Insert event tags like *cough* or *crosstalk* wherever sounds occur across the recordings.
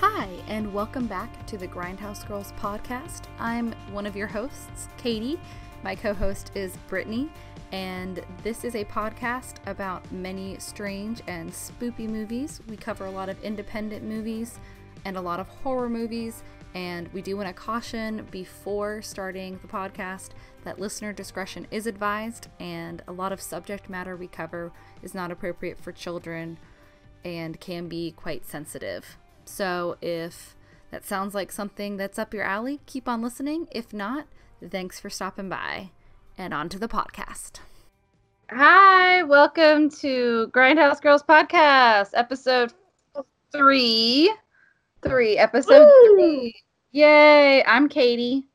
Hi, and welcome back to the Grindhouse Girls podcast. I'm one of your hosts, Katie. My co host is Brittany, and this is a podcast about many strange and spoopy movies. We cover a lot of independent movies and a lot of horror movies, and we do want to caution before starting the podcast that listener discretion is advised, and a lot of subject matter we cover is not appropriate for children and can be quite sensitive. So if that sounds like something that's up your alley, keep on listening. If not, thanks for stopping by. And on to the podcast. Hi, welcome to Grindhouse Girls Podcast, episode three. Three, episode Woo! three. Yay, I'm Katie.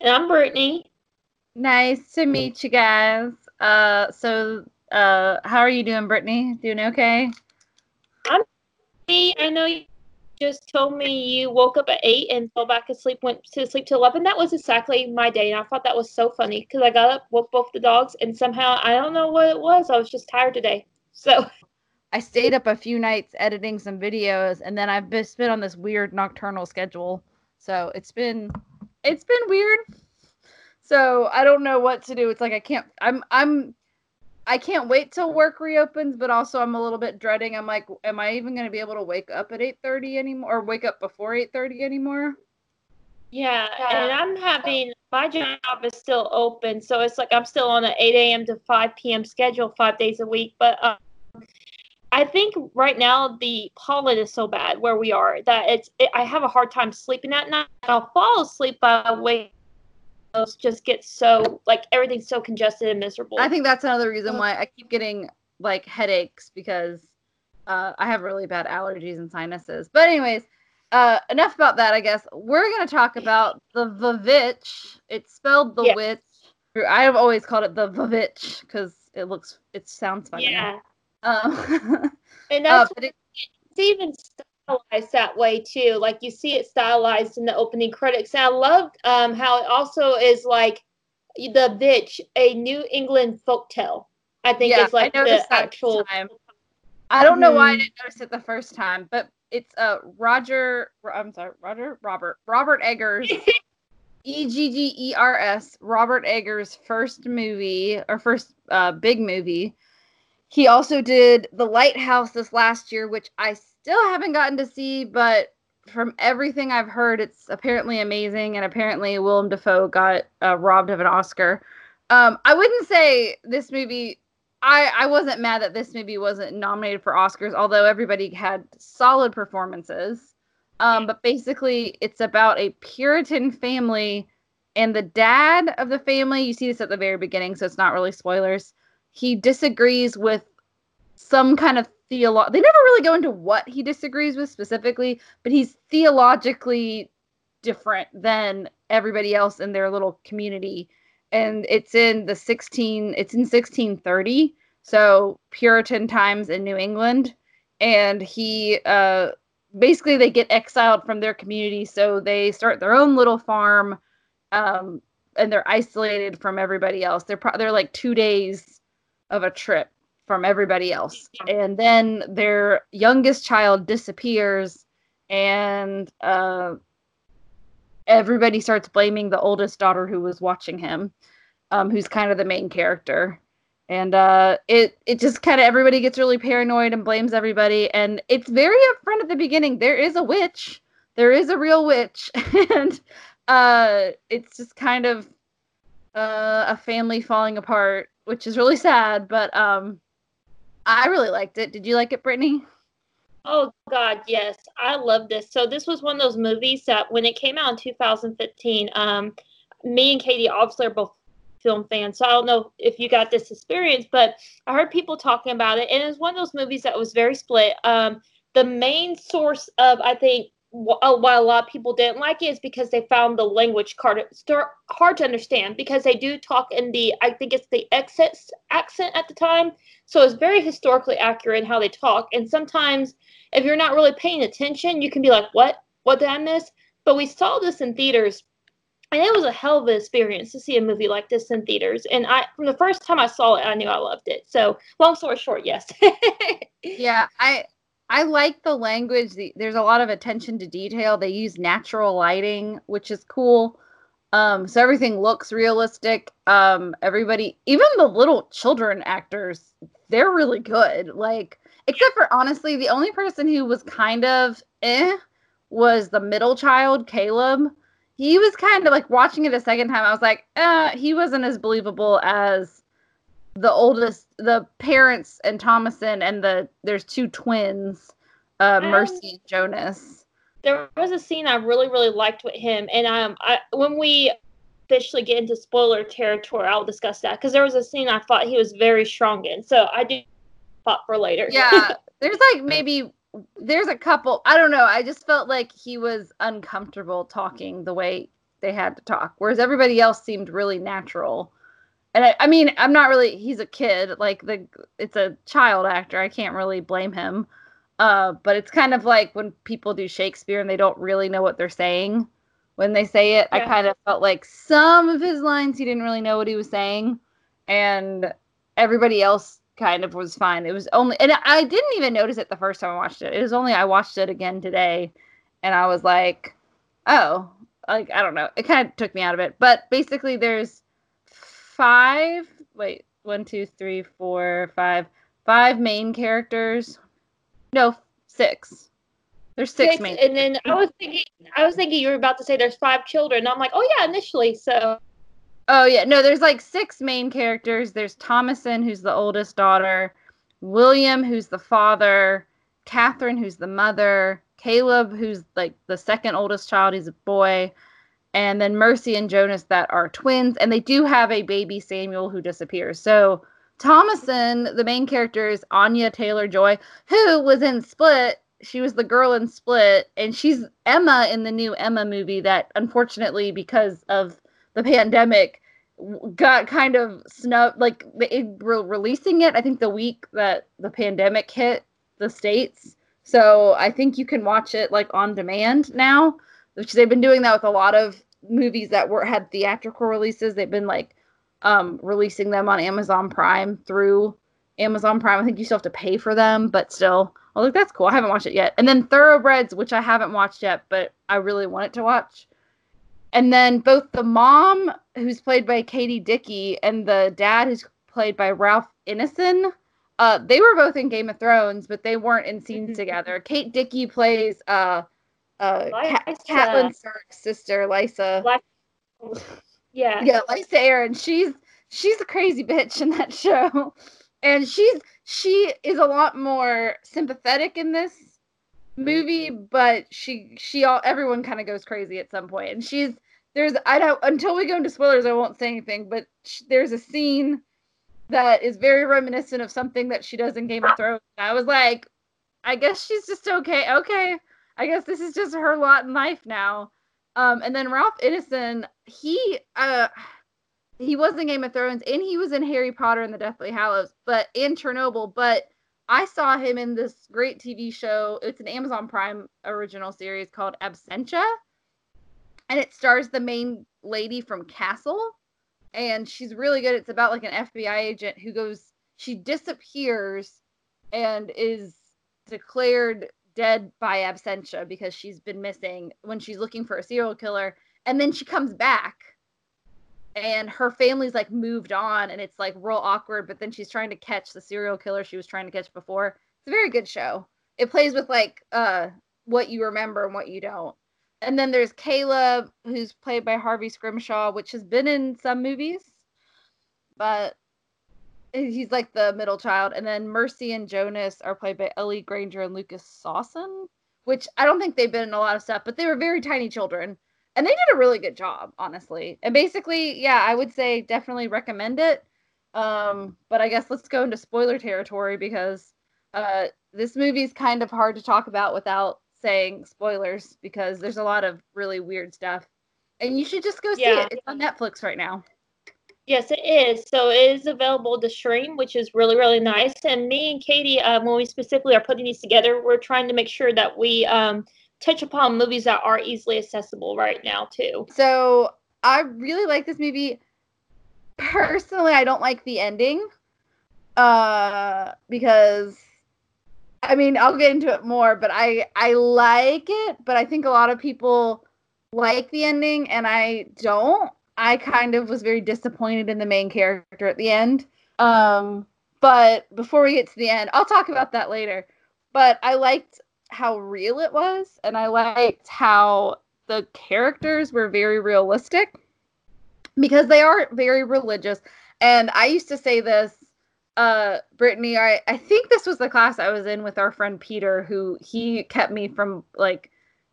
And I'm Brittany. Nice to meet you guys. Uh, so, uh, how are you doing, Brittany? Doing okay? I know you just told me you woke up at 8 and fell back asleep, went to sleep till 11. That was exactly my day. And I thought that was so funny because I got up, woke both the dogs, and somehow I don't know what it was. I was just tired today. So, I stayed up a few nights editing some videos, and then I've just been on this weird nocturnal schedule. So it's been, it's been weird. So I don't know what to do. It's like I can't. I'm. I'm. I can't wait till work reopens, but also I'm a little bit dreading. I'm like, am I even going to be able to wake up at 8:30 anymore, or wake up before 8:30 anymore? yeah. And I'm having my job is still open. So it's like I'm still on an 8 a.m. to 5 p.m. schedule five days a week. But um, I think right now the pollen is so bad where we are that it's it, I have a hard time sleeping at night. I'll fall asleep by wake just get so like everything's so congested and miserable. I think that's another reason why I keep getting like headaches because uh, I have really bad allergies and sinuses. But anyways, uh, enough about that. I guess we're gonna talk about the Vavitch. It's spelled the Yes. witch. I have always called it the Vavitch because it looks it sounds funny. yeah, Um, *laughs* and uh, that's but it, it's even stylized that way too. Like you see it stylized in the opening credits. And I loved um, how it also is like the bitch, a New England folktale. I think yeah, is like the actual. time. I don't know why I didn't notice it the first time, but it's uh Roger. I'm sorry, Roger Robert Robert Eggers. *laughs* E G G E R S, Robert Eggers' first movie or first uh, big movie. He also did The Lighthouse this last year, which I still haven't gotten to see, but from everything I've heard, it's apparently amazing, and apparently Willem Dafoe got uh, robbed of an Oscar. Um, I wouldn't say this movie. I I wasn't mad that this movie wasn't nominated for Oscars, although everybody had solid performances. Um, but basically, it's about a Puritan family, and the dad of the family. You see this at the very beginning, so it's not really spoilers. He disagrees with some kind of theolo. They never really go into what he disagrees with specifically, but he's theologically different than everybody else in their little community. And it's in the 16. It's in 1630, so Puritan times in New England. And he uh, basically they get exiled from their community so they start their own little farm um, and they're isolated from everybody else they're pro- they're like two days of a trip from everybody else. And then their youngest child disappears and uh, everybody starts blaming the oldest daughter who was watching him um, who's kind of the main character. And uh, it it just kind of everybody gets really paranoid and blames everybody. And it's very upfront at the beginning. There is a witch. There is a real witch. *laughs* And uh, it's just kind of uh, a family falling apart which is really sad but um, i really liked it did you like it brittany Oh God, yes, I love this. So this was one of those movies that when it came out in 2015, um, me and Katie obviously are both film fans, so I don't know if you got this experience, but I heard people talking about it, and it was one of those movies that was very split. Um, the main source of I think Oh, why a lot of people didn't like it is because they found the language hard, to understand because they do talk in the I think it's the Essex accent at the time, so it's very historically accurate in how they talk, and sometimes if you're not really paying attention, you can be like, "What? What did I miss?" But we saw this in theaters, and it was a hell of an experience to see a movie like this in theaters. And I, from the first time I saw it, I knew I loved it. So, long story short, yes. *laughs* yeah i I like the language. The, there's a lot of attention to detail. They use natural lighting, which is cool. Um, so everything looks realistic. Um, everybody, even the little children actors, they're really good. Like, except for honestly, the only person who was kind of eh was the middle child, Caleb. He was kind of like watching it a second time. I was like, uh, he wasn't as believable as the oldest, the parents and Thomasin, and the there's two twins, uh, Mercy and Jonas there was a scene I really really liked with him, and um, I when we officially get into spoiler territory, I'll discuss that because there was a scene I thought he was very strong in. So I do thought for later. Yeah, *laughs* there's like maybe there's a couple. I don't know. I just felt like he was uncomfortable talking the way they had to talk, whereas everybody else seemed really natural. And I, I mean, I'm not really. He's a kid. Like the, it's a child actor. I can't really blame him. Uh, but it's kind of like when people do Shakespeare and they don't really know what they're saying when they say it. Yeah. I kind of felt like some of his lines he didn't really know what he was saying, and everybody else kind of was fine. It was only, and I didn't even notice it the first time I watched it. It was only I watched it again today, and I was like, oh, like I don't know. It kind of took me out of it. But basically, there's five. Wait, one, two, three, four, five. Five main characters no, six. There's six, six main. And then I was thinking, I was thinking you were about to say there's five children. I'm like, oh yeah, initially. So. Oh yeah, no, there's like six main characters. There's Thomasin, who's the oldest daughter, William, who's the father, Catherine, who's the mother, Caleb, who's like the second oldest child. He's a boy, and then Mercy and Jonas that are twins, and they do have a baby Samuel who disappears. So Thomasin, the main character, is Anya Taylor Joy, who was in Split. She was the girl in Split, and she's Emma in the new Emma movie that, unfortunately, because of the pandemic, got kind of snubbed. Like they were releasing it, I think the week that the pandemic hit the states. So I think you can watch it like on demand now, which they've been doing that with a lot of movies that were had theatrical releases. They've been like um, releasing them on Amazon Prime through Amazon Prime. I think you still have to pay for them, but still, oh look, that's cool. I haven't watched it yet. And then Thoroughbreds, which I haven't watched yet, but I really wanted to watch. And then both the mom, who's played by Katie Dickie, and the dad, who's played by Ralph Ineson, uh, they were both in Game of Thrones, but they weren't in scenes mm-hmm. together. Kate Dickie plays uh, uh, Catelyn Stark's sister, Lysa. Yeah. Yeah, Lysa Arryn. She's she's a crazy bitch in that show. And she's she is a lot more sympathetic in this movie, but she she all everyone kind of goes crazy at some point. And she's there's I don't until we go into spoilers I won't say anything, but sh- there's a scene that is very reminiscent of something that she does in Game of *laughs* Thrones. And I was like, I guess she's just okay. Okay. I guess this is just her lot in life now. Um, and then Ralph Ineson, he uh he was in Game of Thrones and he was in Harry Potter and the Deathly Hallows, but in Chernobyl. But I saw him in this great TV show. It's an Amazon Prime original series called Absentia, and it stars the main lady from Castle, and she's really good. It's about like an FBI agent who goes, she disappears, and is declared dead by absentia because she's been missing when she's looking for a serial killer and then she comes back and her family's like moved on and it's like real awkward but then she's trying to catch the serial killer she was trying to catch before. It's a very good show. It plays with like uh what you remember and what you don't. And then there's caleb who's played by harvey scrimshaw which has been in some movies but he's like the middle child, and then Mercy and Jonas are played by Ellie Grainger and Lucas Dawson, which I don't think they've been in a lot of stuff, but they were very tiny children, and they did a really good job, honestly. And basically, yeah, I would say definitely recommend it. Um, but I guess let's go into spoiler territory because uh, this movie is kind of hard to talk about without saying spoilers because there's a lot of really weird stuff. And you should just go see yeah. it. It's on Netflix right now. Yes, it is. So it is available to stream, which is really, really nice. And me and Katie, um, when we specifically are putting these together, we're trying to make sure that we um, touch upon movies that are easily accessible right now, too. So I really like this movie. Personally, I don't like the ending uh, because I mean, I'll get into it more, but I I like it, but I think a lot of people like the ending and I don't. I kind of was very disappointed in the main character at the end. Um, but before we get to the end, I'll talk about that later. But I liked how real it was, and I liked how the characters were very realistic because they are very religious. And I used to say this, uh, Brittany, I, I think this was the class I was in with our friend Peter, who he kept me from like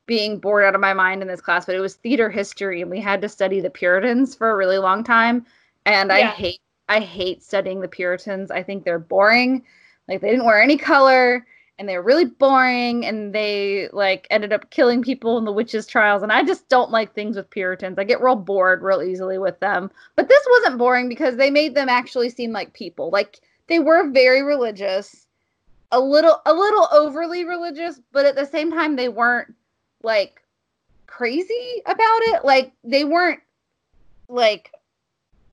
being bored out of my mind in this class, but it was theater history and we had to study the Puritans for a really long time. And yeah. I hate I hate studying the Puritans. I think they're boring. Like they didn't wear any color and they were really boring and they like ended up killing people in the witches trials and i just don't like things with puritans i get real bored real easily with them but this wasn't boring because they made them actually seem like people like they were very religious a little a little overly religious but at the same time they weren't like crazy about it. Like they weren't like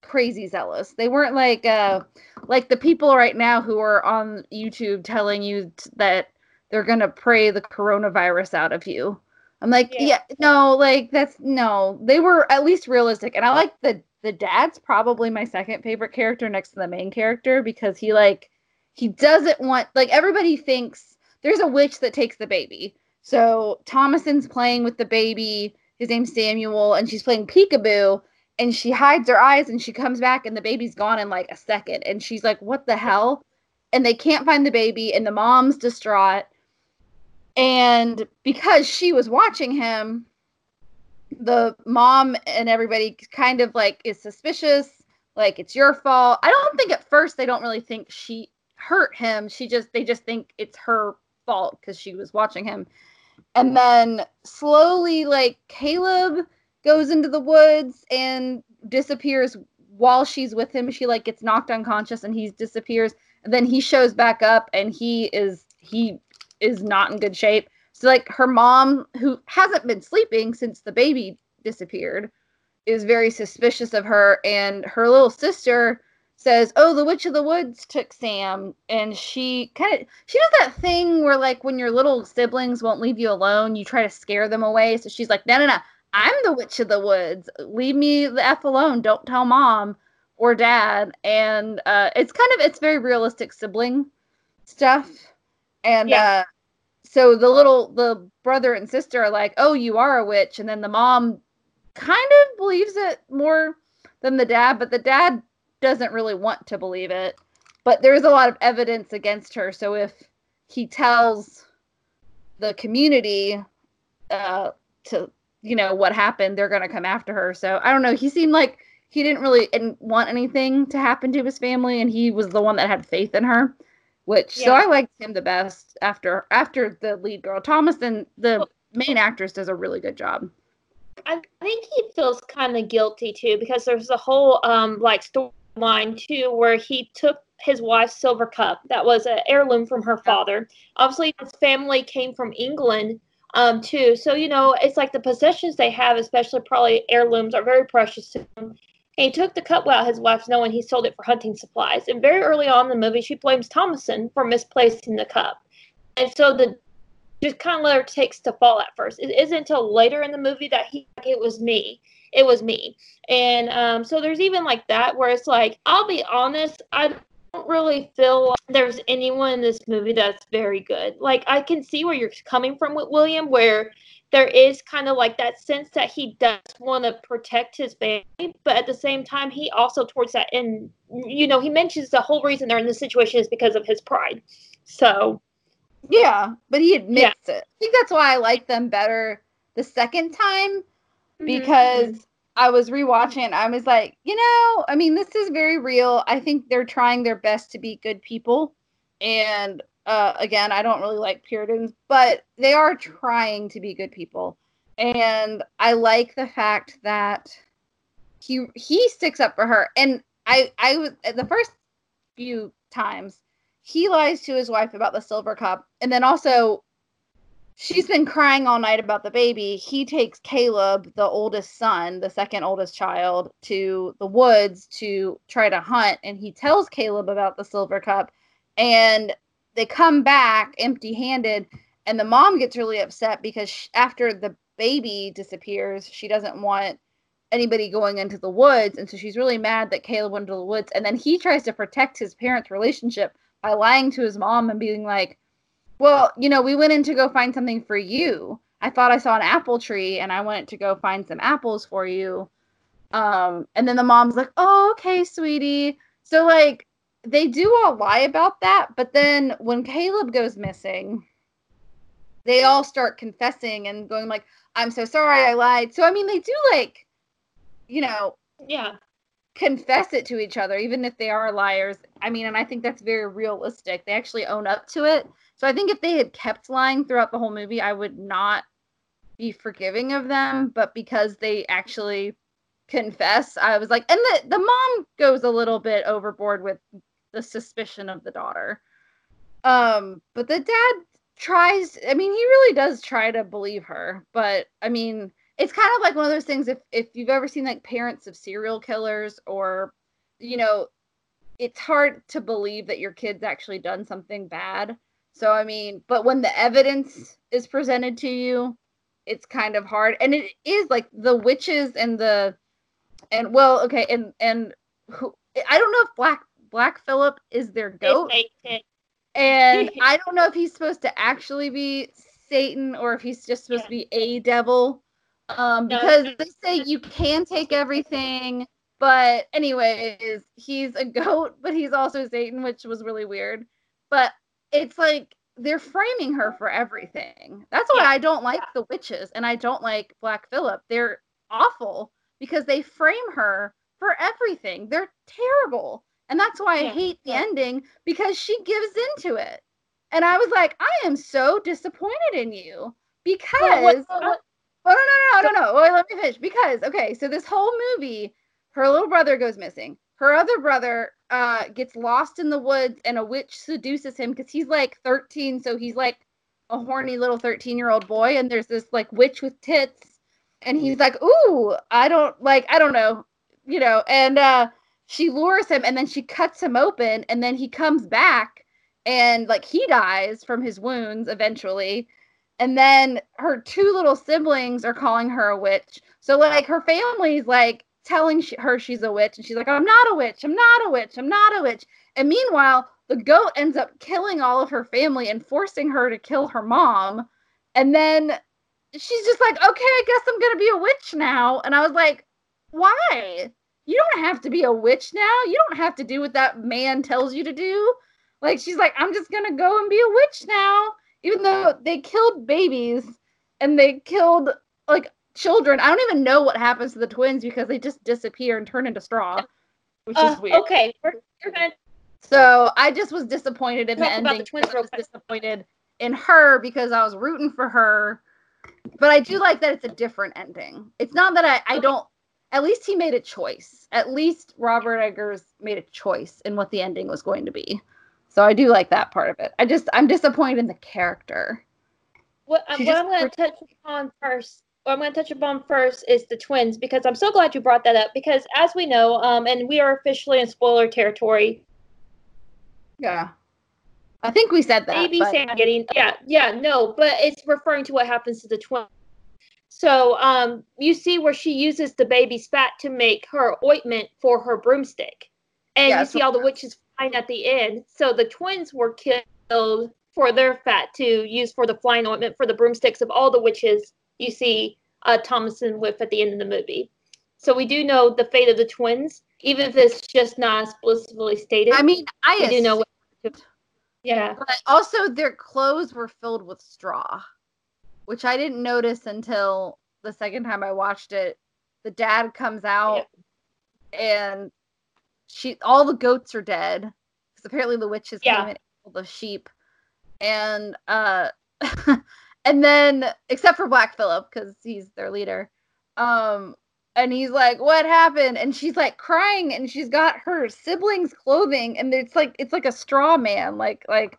crazy zealous. They weren't like uh like the people right now who are on youtube telling you t- that they're gonna pray the coronavirus out of you. I'm like yeah. yeah no like that's no. They were at least realistic. And i like the the dad's probably my second favorite character next to the main character because he like he doesn't want like everybody thinks there's a witch that takes the baby so Thomasin's playing with the baby. His name's Samuel, and she's playing peekaboo. And she hides her eyes, and she comes back, and the baby's gone in like a second. And she's like, "What the hell?" And they can't find the baby, and the mom's distraught. And because she was watching him, the mom and everybody kind of like is suspicious, like it's your fault. I don't think at first they don't really think she hurt him. She just they just think it's her fault because she was watching him and then slowly like caleb goes into the woods and disappears while she's with him. She like gets knocked unconscious and he disappears. And then he shows back up and he is he is not in good shape. So like her mom who hasn't been sleeping since the baby disappeared is very suspicious of her. And her little sister says, "Oh, the Witch of the Woods took Sam," and she kind of she does that thing where like when your little siblings won't leave you alone, you try to scare them away. So she's like, "No, no, no, I'm the Witch of the Woods. Leave me the f alone. Don't tell mom or dad." And uh, it's kind of it's very realistic sibling stuff, and yeah. uh, so the little the brother and sister are like, "Oh, you are a witch," and then the mom kind of believes it more than the dad, but the dad doesn't really want to believe it. But there's a lot of evidence against her. So if he tells the community uh, to, you know, what happened, they're going to come after her. So I don't know. He seemed like he didn't really want anything to happen to his family, and he was the one that had faith in her. Which yeah. so I liked him the best after after the lead girl. Thomasin the main actress does a really good job. I think he feels kind of guilty too because there's a whole um like story line too where he took his wife's silver cup that was an heirloom from her father. Obviously, his family came from England um, too, so you know it's like the possessions they have, especially probably heirlooms, are very precious to him. And he took the cup without his wife's knowing he sold it for hunting supplies. And very early on in the movie, she blames Thomasin for misplacing the cup. And so the just kind of let her takes to fall at first. It isn't until later in the movie that he it was me it was me. And um, so there's even like that where it's like, I'll be honest, I don't really feel like there's anyone in this movie that's very good. Like I can see where you're coming from with William, where there is kind of like that sense that he does want to protect his family, but at the same time, he also towards that end, you know, he mentions the whole reason they're in this situation is because of his pride. So, yeah, but he admits yeah. it. I think that's why I like them better the second time Mm-hmm. because. I was rewatching I was like, you know, I mean, this is very real. I think they're trying their best to be good people. And uh, again, I don't really like Puritans, but they are trying to be good people. And I like the fact that he he sticks up for her. And I I was the first few times he lies to his wife about the silver cup, and then also she's been crying all night about the baby. He takes Caleb, the oldest son, the second oldest child, to the woods to try to hunt. And he tells Caleb about the silver cup. And they come back empty handed, and the mom gets really upset because sh after the baby disappears, she doesn't want anybody going into the woods. And so she's really mad that Caleb went into the woods. And then he tries to protect his parents' relationship by lying to his mom and being like, Well, you know, we went in to go find something for you. I thought I saw an apple tree and I went to go find some apples for you. Um, and then the mom's like, Oh, okay, sweetie. So, like, they do all lie about that. But then when Caleb goes missing, they all start confessing and going like, I'm so sorry I lied. So I mean they do like, you know, yeah, confess it to each other, even if they are liars. I mean, and I think that's very realistic. They actually own up to it. So I think if they had kept lying throughout the whole movie, I would not be forgiving of them. But because they actually confess, I was like, and the the mom goes a little bit overboard with the suspicion of the daughter. Um, but the dad tries i mean he really does try to believe her but i mean it's kind of like one of those things if if you've ever seen like parents of serial killers or you know it's hard to believe that your kid's actually done something bad so i mean but when the evidence is presented to you it's kind of hard and it is like the witches and the and well okay and and who i don't know if black black phillip is their goat and *laughs* I don't know if he's supposed to actually be Satan or if he's just supposed yeah. to be a devil. Um, because they say you can take everything, but anyways, he's a *laughs* goat, but he's also Satan, which was really weird. But it's like they're framing her for everything. That's why yeah. I don't like the witches and I don't like Black Phillip. They're awful because they frame her for everything. They're terrible. And that's why yeah. I hate the yeah. ending because she gives into it. And I was like, I am so disappointed in you because. Well, what, what, oh, no, no, no, no, no. Wait, let me finish. Because, okay, so this whole movie, her little brother goes missing. Her other brother uh, gets lost in the woods and a witch seduces him because he's like 13. So he's like a horny little 13 year old boy. And there's this like witch with tits. And he's like, ooh, I don't like, I don't know, you know. And, uh, she lures him and then she cuts him open and then he comes back and like he dies from his wounds eventually and then her two little siblings are calling her a witch. So like her family's like telling her she's a witch. And she's like i'm not a witch. I'm not a witch. I'm not a witch. And meanwhile the goat ends up killing all of her family and forcing her to kill her mom. And then she's just like okay i guess i'm gonna be a witch now. And i was like why? You don't have to be a witch now. You don't have to do what that man tells you to do. Like she's like, I'm just gonna go and be a witch now. Even though they killed babies and they killed like children. I don't even know what happens to the twins because they just disappear and turn into straw. Which uh, is weird. Okay. We're, we're gonna... So I just was disappointed in the ending. The twins I was disappointed in her because I was rooting for her. But I do like that it's a different ending. It's not that I, I don't at least he made a choice. At least Robert Eggers made a choice in what the ending was going to be. So I do like that part of it. I just I'm disappointed in the character. What, what I'm going to touch upon first, what I'm going to touch upon first is the twins because I'm so glad you brought that up because as we know, um, and we are officially in spoiler territory. Yeah. I think we said that. Baby but... Sam getting yeah yeah no, but it's referring to what happens to the twins so um, you see where she uses the baby's fat to make her ointment for her broomstick. And yeah, you see all the witches at the end. So the twins were killed for their fat to use for the flying ointment for the broomsticks of all the witches you see uh, Thomasin with at the end of the movie. So we do know the fate of the twins, even if it's just not explicitly stated. I mean, I do know. What, yeah. But also, their clothes were filled with straw which I didn't notice until the second time I watched it. The dad comes out yeah. and she all the goats are dead because apparently the witches yeah. came and ate the sheep and uh *laughs* and then except for black phillip because he's their leader um and he's like what happened and she's like crying and she's got her siblings clothing and it's like it's like a straw man like like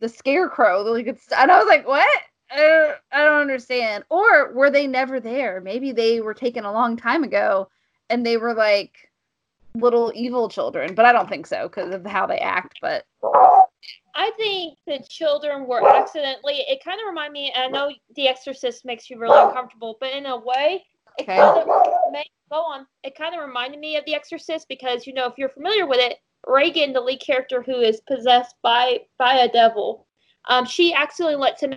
the scarecrow like it's and i was like what I don't, understand. Or were they never there? Maybe they were taken a long time ago and they were like little evil children, but I don't think so because of how they act. But I think the children were accidentally. It kind of reminded me. And I know The Exorcist makes you really uncomfortable, but in a way, it Okay. kind of made, go on. It kind of reminded me of The Exorcist because you know if you're familiar with it, Regan, the lead character who is possessed by by a devil, um, she accidentally lets him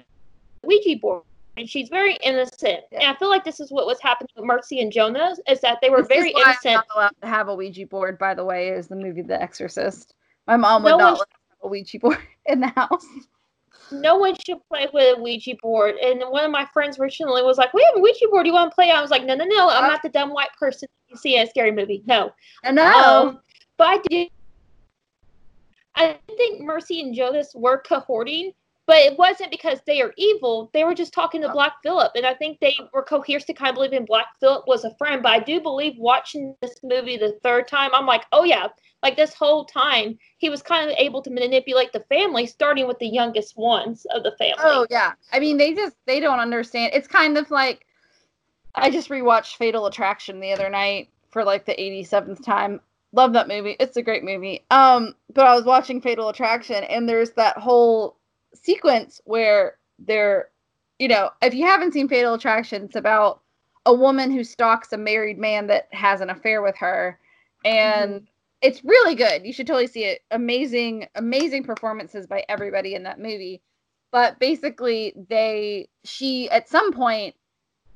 Ouija board, and she's very innocent. And I feel like this is what was happening with Mercy and Jonah is that they were This is very why I'm innocent. not allowed to have a Ouija board, by the way, is the movie The Exorcist. My mom would No not let have a Ouija board *laughs* in the house. no one should play with a Ouija board. And one of my friends recently was like, "We have a Ouija board. Do You want to play?" I was like, "No, no, no. I'm not the dumb white person you see in a scary movie. No." I know. Um, but I do. I think Mercy and Jonas were cohorting, but it wasn't because they are evil. They were just talking to. Black Phillip, and I think they were coherent to kind of believe in Black Phillip was a friend. But I do believe watching this movie the third time, I'm like, oh yeah, like this whole time he was kind of able to manipulate the family, starting with the youngest ones of the family. Oh yeah. I mean, they just they don't understand. It's kind of like I just rewatched Fatal Attraction the other night for like the 87th time. Love that movie. It's a great movie. Um, but I was watching Fatal Attraction and there's that whole sequence where they're you know, if you haven't seen Fatal Attraction, it's about a woman who stalks a married man that has an affair with her and mm-hmm. it's really good. You should totally see it. Amazing, amazing performances by everybody in that movie. But basically, they she at some point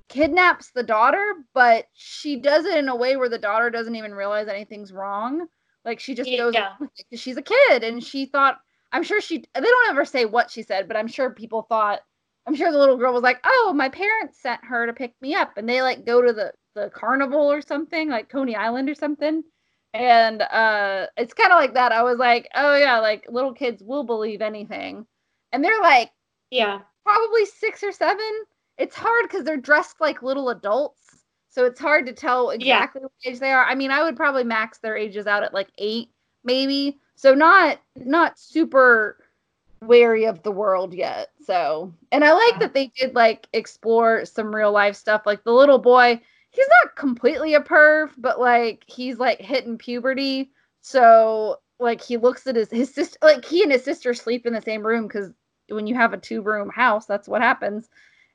kidnaps the daughter, but she does it in a way where the daughter doesn't even realize anything's wrong. Like she just goes Yeah. along with it 'cause she's a kid, and she thought. I'm sure she. They don't ever say what she said, but I'm sure people thought. I'm sure the little girl was like, "Oh, my parents sent her to pick me up," and they like go to the the carnival or something, like Coney Island or something and uh it's kind of like that i was like oh yeah like little kids will believe anything and they're like yeah. probably six or seven it's hard because they're dressed like little adults so it's hard to tell Yeah. exactly what age they are i mean i would probably max their ages out at like eight maybe so not not super wary of the world yet so. And i like that they did like explore some real life stuff like the little boy he's not completely a perv but like he's like hitting puberty. So like he looks at his his sister like he and his sister sleep in the same room because when you have a two room house that's what happens.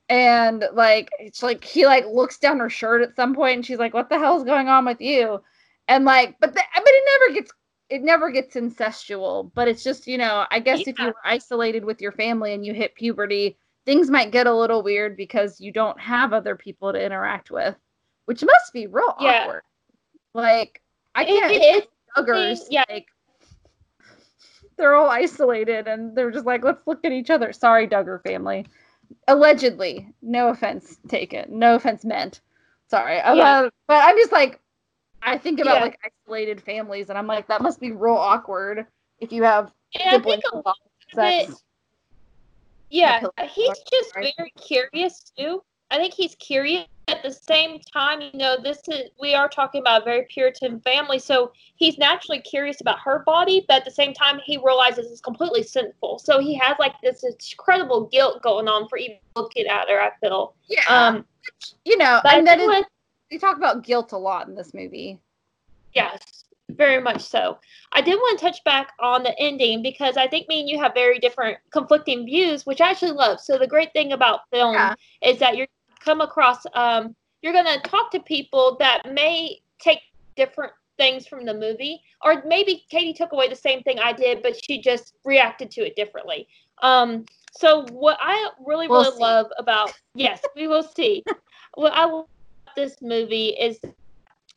And like it's like he like looks down her shirt at some point and she's like what the hell's going on with you? And like but the, but it never gets it never gets incestual but it's just you know i guess if you're isolated with your family and you hit puberty things might get a little weird because you don't have other people to interact with which must be real Yeah. awkward like i can't it- it's- Duggars, yeah. like they're all isolated and they're just like let's look at each other sorry duggar family allegedly no offense taken no offense meant sorry Yeah. not- but i'm just like i think about Yeah. like isolated families and i'm like that must be real awkward if you have I siblings think a lot of it, yeah, he's just very curious too. I think he's curious at the same time. You know, this is we are talking about a very Puritan family, so he's naturally curious about her body, but at the same time, he realizes it's completely sinful. So he has like this incredible guilt going on for even looking at her. I feel. yeah Um, you know but and that is they talk about guilt a lot in this movie Yes, very much so. I did want to touch back on the ending because I think me and you have very different conflicting views, which I actually love. So the great thing about film Yeah. is that you're come across um you're gonna talk to people that may take different things from the movie, or maybe Katie took away the same thing I did, but she just reacted to it differently. Um so what I really, We'll really see. love about yes, we will see. *laughs* what I this movie is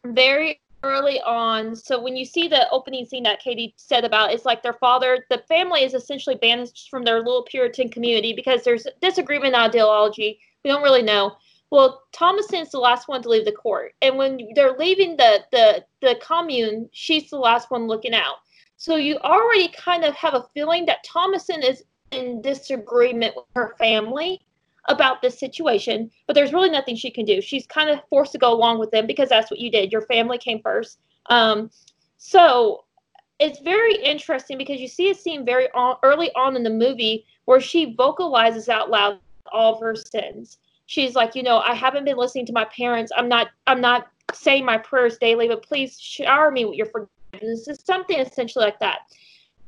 very early on. So when you see the opening scene that Katie said about, it's like their father, the family is essentially banished from their little Puritan community because there's disagreement ideology. We don't really know. Well, Thomasin's the last one to leave the court, and when they're leaving the the the commune, she's the last one looking out. So you already kind of have a feeling that Thomasin is in disagreement with her family about this situation, but there's really nothing she can do. She's kind of forced to go along with them because that's what you did. Your family came first. Um, so it's very interesting because you see a scene very on, early on in the movie where she vocalizes out loud all of her sins. She's like, you know, I haven't been listening to my parents. I'm not. I'm not saying my prayers daily, but please shower me with your forgiveness. It's something essentially like that.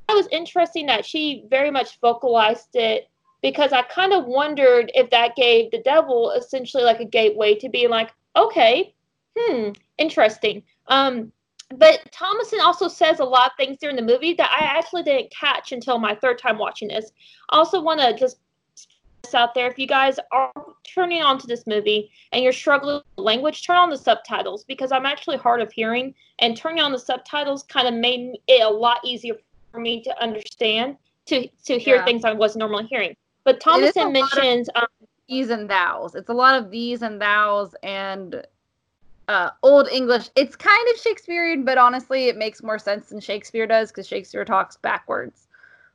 It was interesting that she very much vocalized it because I kind of wondered if that gave the devil essentially like a gateway to be like, okay, hmm, interesting. Um, but Thomasin also says a lot of things during the movie that I actually didn't catch until my third time watching this. I also want to just out there if you guys are turning on to this movie and you're struggling with language turn on the subtitles because i'm actually hard of hearing and turning on the subtitles kind of made it a lot easier for me to understand to to hear yeah. things i wasn't normally hearing but thomasin mentions um, these and thous it's a lot of these and thous and uh, old English. It's kind of Shakespearean, but honestly, it makes more sense than Shakespeare does because Shakespeare talks backwards,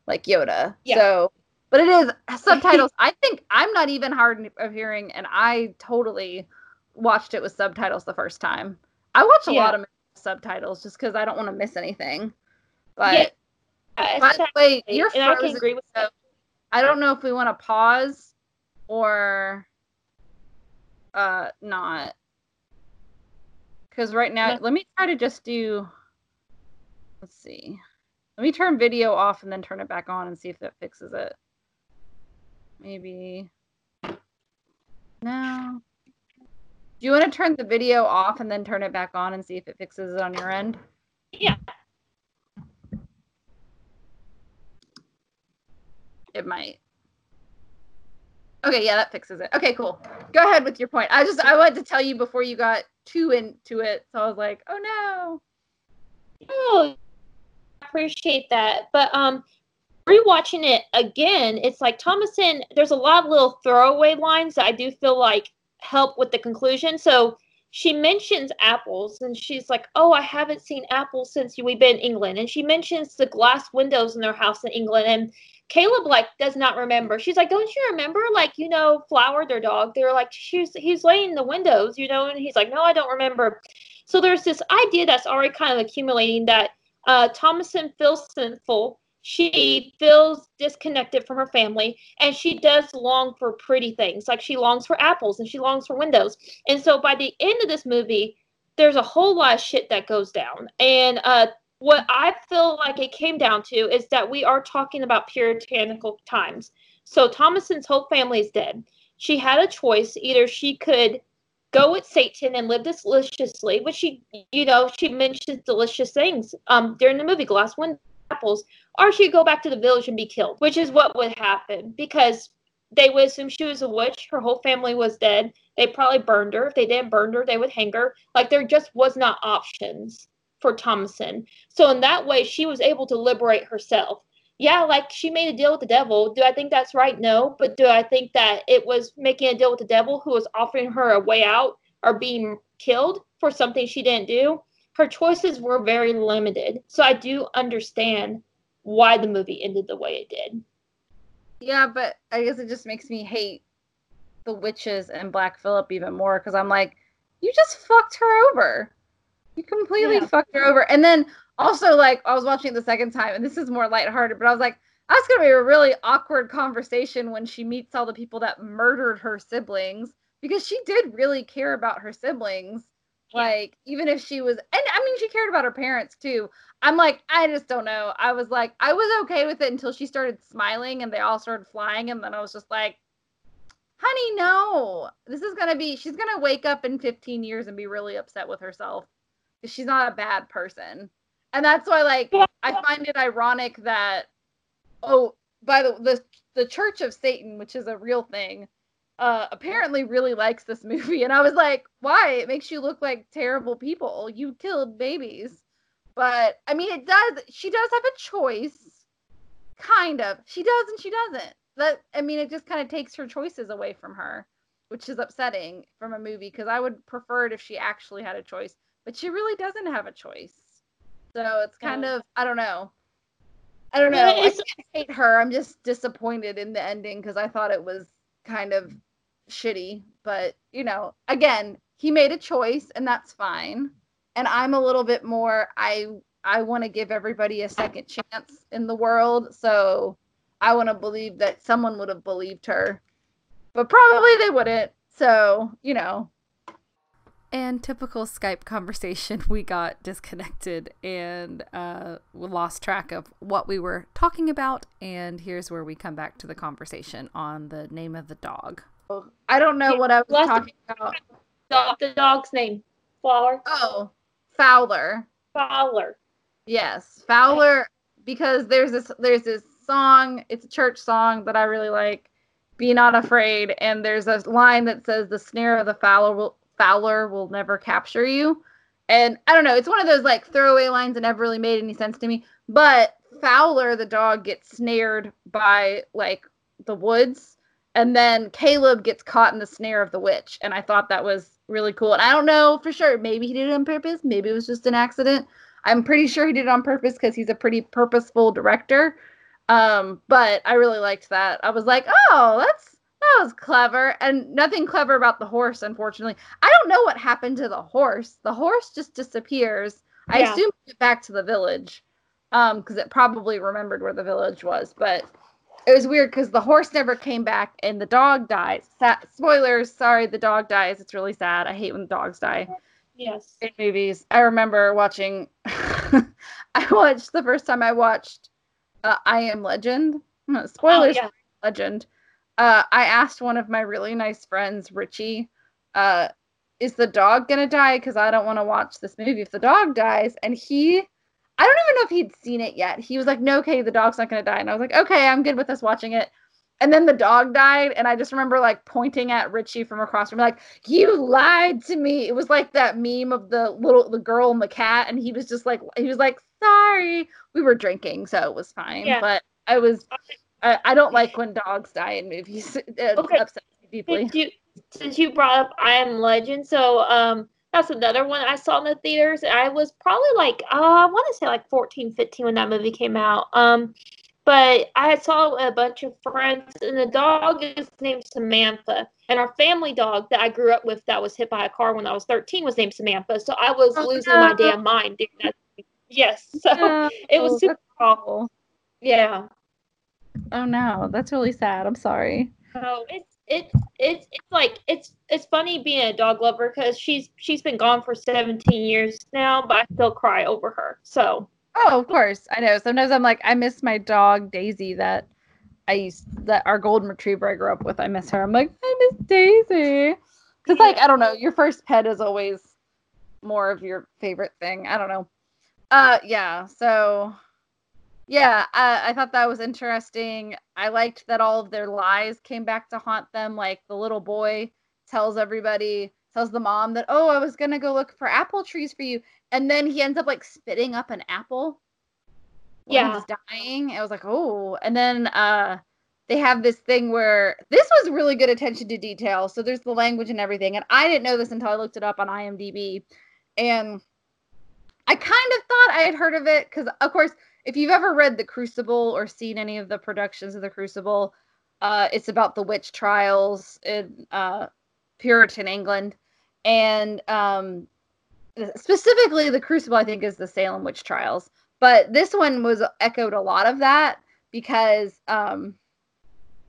like Yoda. Yeah. So, but it is *laughs* subtitles. I think I'm not even hard of hearing, and I totally watched it with subtitles the first time. I watch a yeah. lot of subtitles just because I don't want to miss anything. But yeah. By the way, you're frozen. I can agree with so I don't know if we want to pause or uh not. Because right now, let me try to just do. Let's see. Let me turn video off and then turn it back on and see if that fixes it. Maybe. No. Do you want to turn the video off and then turn it back on and see if it fixes it on your end? Yeah. It might. Okay, yeah, that fixes it. Okay, cool. Go ahead with your point. I just I wanted to tell you before you got too into it, so I was like, oh no. Oh, I appreciate that. But um rewatching it again, it's like Thomasin, there's a lot of little throwaway lines that I do feel like help with the conclusion. So she mentions apples and she's like, Oh, I haven't seen apples since we've been in England. And she mentions the glass windows in their house in England. And Caleb like does not remember. She's like, "Don't you remember? Like, you know, Flower, their dog. They're like, she's he's laying in the windows, you know." And he's like, "No, I don't remember." So there's this idea that's already kind of accumulating that uh, Thomasin feels sinful. She feels disconnected from her family, and she does long for pretty things. Like she longs for apples and she longs for windows. And so by the end of this movie, there's a whole lot of shit that goes down. And uh, what I feel like it came down to is that we are talking about puritanical times. So Thomasin's whole family is dead. She had a choice. Either she could go with Satan and live deliciously, which she, you know, she mentions delicious things um, during the movie Glass Window Apples, or she'd go back to the village and be killed, which is what would happen because they would assume she was a witch. Her whole family was dead. They probably burned her. If they didn't burn her, they would hang her. Like there just was not options for Thomasin. So in that way, she was able to liberate herself. Yeah, like she made a deal with the devil. Do I think that's right? No. But do I think that it was making a deal with the devil who was offering her a way out or being killed for something she didn't do? Her choices were very limited. So I do understand why the movie ended the way it did. Yeah, but I guess it just makes me hate the witches and Black Phillip even more because I'm like, you just fucked her over. You completely yeah. fucked her over. And then also, like, I was watching the second time, and this is more lighthearted, but I was like, that's gonna be a really awkward conversation when she meets all the people that murdered her siblings because she did really care about her siblings. Yeah. Like, even if she was, and I mean, she cared about her parents too. I'm like, I just don't know. I was like, I was okay with it until she started smiling and they all started flying, and then I was just like, honey, no, this is gonna be, she's gonna wake up in 15 years and be really upset with herself she's not a bad person. And that's why like I find it ironic that oh by the the the Church of Satan, which is a real thing, uh apparently really likes this *laughs* movie and I was like, "Why? It makes you look like terrible people. You killed babies." But I mean, it does she does have a choice. Kind of. She does and she doesn't. That I mean, it just kind of takes her choices away from her, which is upsetting from a movie because I would prefer it if she actually had a choice but she really doesn't have a choice. So it's kind of I don't know. I don't know. I hate her. I'm just disappointed in the ending because I thought it was kind of shitty. But you know, again, he made a choice, and that's fine. And I'm a little bit more. I I want to give everybody a second chance in the world, so I want to believe that someone would have believed her, but probably they wouldn't. So you know, And typical Skype conversation, *laughs* we got disconnected and uh, we lost track of what we were talking about. And here's where we come back to the conversation on the name of the dog. I don't know what I was Lost- talking about. Dog, the dog's name, Fowler. Oh, Fowler. Fowler. Yes, Fowler. Because there's this there's this song. It's a church song that I really like. Be not afraid. And there's a line that says, "The snare of the fowler will fowler will never capture you." And I don't know. It's one of those like throwaway lines that never really made any sense to me. But Fowler, the dog, gets snared by like the woods, and then Caleb gets caught in the snare of the witch. And I thought that was really cool. And I don't know for sure. Maybe he did it on purpose. Maybe it was just an accident. I'm pretty sure he did it on purpose because he's a pretty purposeful director. Um, but I really liked that. I was like, oh, that's that was clever. And nothing clever about the horse, unfortunately. I don't know what happened to the horse. The horse just disappears. I assume it went back to the village. Um, because it probably remembered where the village was, but it was weird because the horse never came back and the dog dies. Sa- spoilers, sorry, the dog dies. It's really sad. I hate when dogs die Yes. in movies. I remember watching. *laughs* I watched the first time I watched uh, I Am Legend. Uh, *laughs* Spoilers, Oh, yeah. Legend. Uh, I asked one of my really nice friends, Richie, uh, "Is the dog gonna die? Because I don't want to watch this movie if the dog dies." And he, I don't even know if he'd seen it yet. He was like, "No, Katie, the dog's not gonna die." And I was like, "Okay, I'm good with us watching it." And then the dog died, and I just remember like pointing at Richie from across from me, like, "You lied to me." It was like that meme of the little the girl and the cat, and he was just like, he was like, "Sorry." We were drinking, so it was fine. Yeah. But I was, I, I don't like when dogs die in movies. *laughs* It Okay. upsets me deeply. Since you since you brought up I Am Legend, so um that's another one I saw in the theaters. I was probably like uh, I want to say like 14, 15 when that movie came out. Um but I saw a bunch of friends and the dog is named Samantha. And our family dog that I grew up with that was hit by a car when I was 13 was named Samantha. So I was Oh, losing my damn mind during that. Yes. *laughs* So it was super awful. Yeah. Oh no, that's really sad. I'm sorry. So it's it's it's it's like it's it's funny being a dog lover because she's she's been gone for 17 years now, but I still cry over her. So Oh, of course. I know. Sometimes I'm like, I miss my dog Daisy that I used that our golden retriever I grew up with. I miss her. I'm like, I miss Daisy. Cause like I don't know, your first pet is always more of your favorite thing. I don't know. Uh yeah, so yeah, I, I thought that was interesting. I liked that all of their lies came back to haunt them. Like the little boy tells everybody, tells the mom that, oh, I was gonna go look for apple trees for you, and then he ends up like spitting up an apple. Yeah. he's dying. I was like, oh, and then uh, they have this thing where this was really good attention to detail. So there's the language and everything, and I didn't know this until I looked it up on IMDb, and I kind of thought I had heard of it because, of course, if you've ever read The Crucible or seen any of the productions of The Crucible, uh, it's about the witch trials in uh, Puritan England, and um, specifically The Crucible, I think, is the Salem witch trials. But this one was echoed a lot of that because um,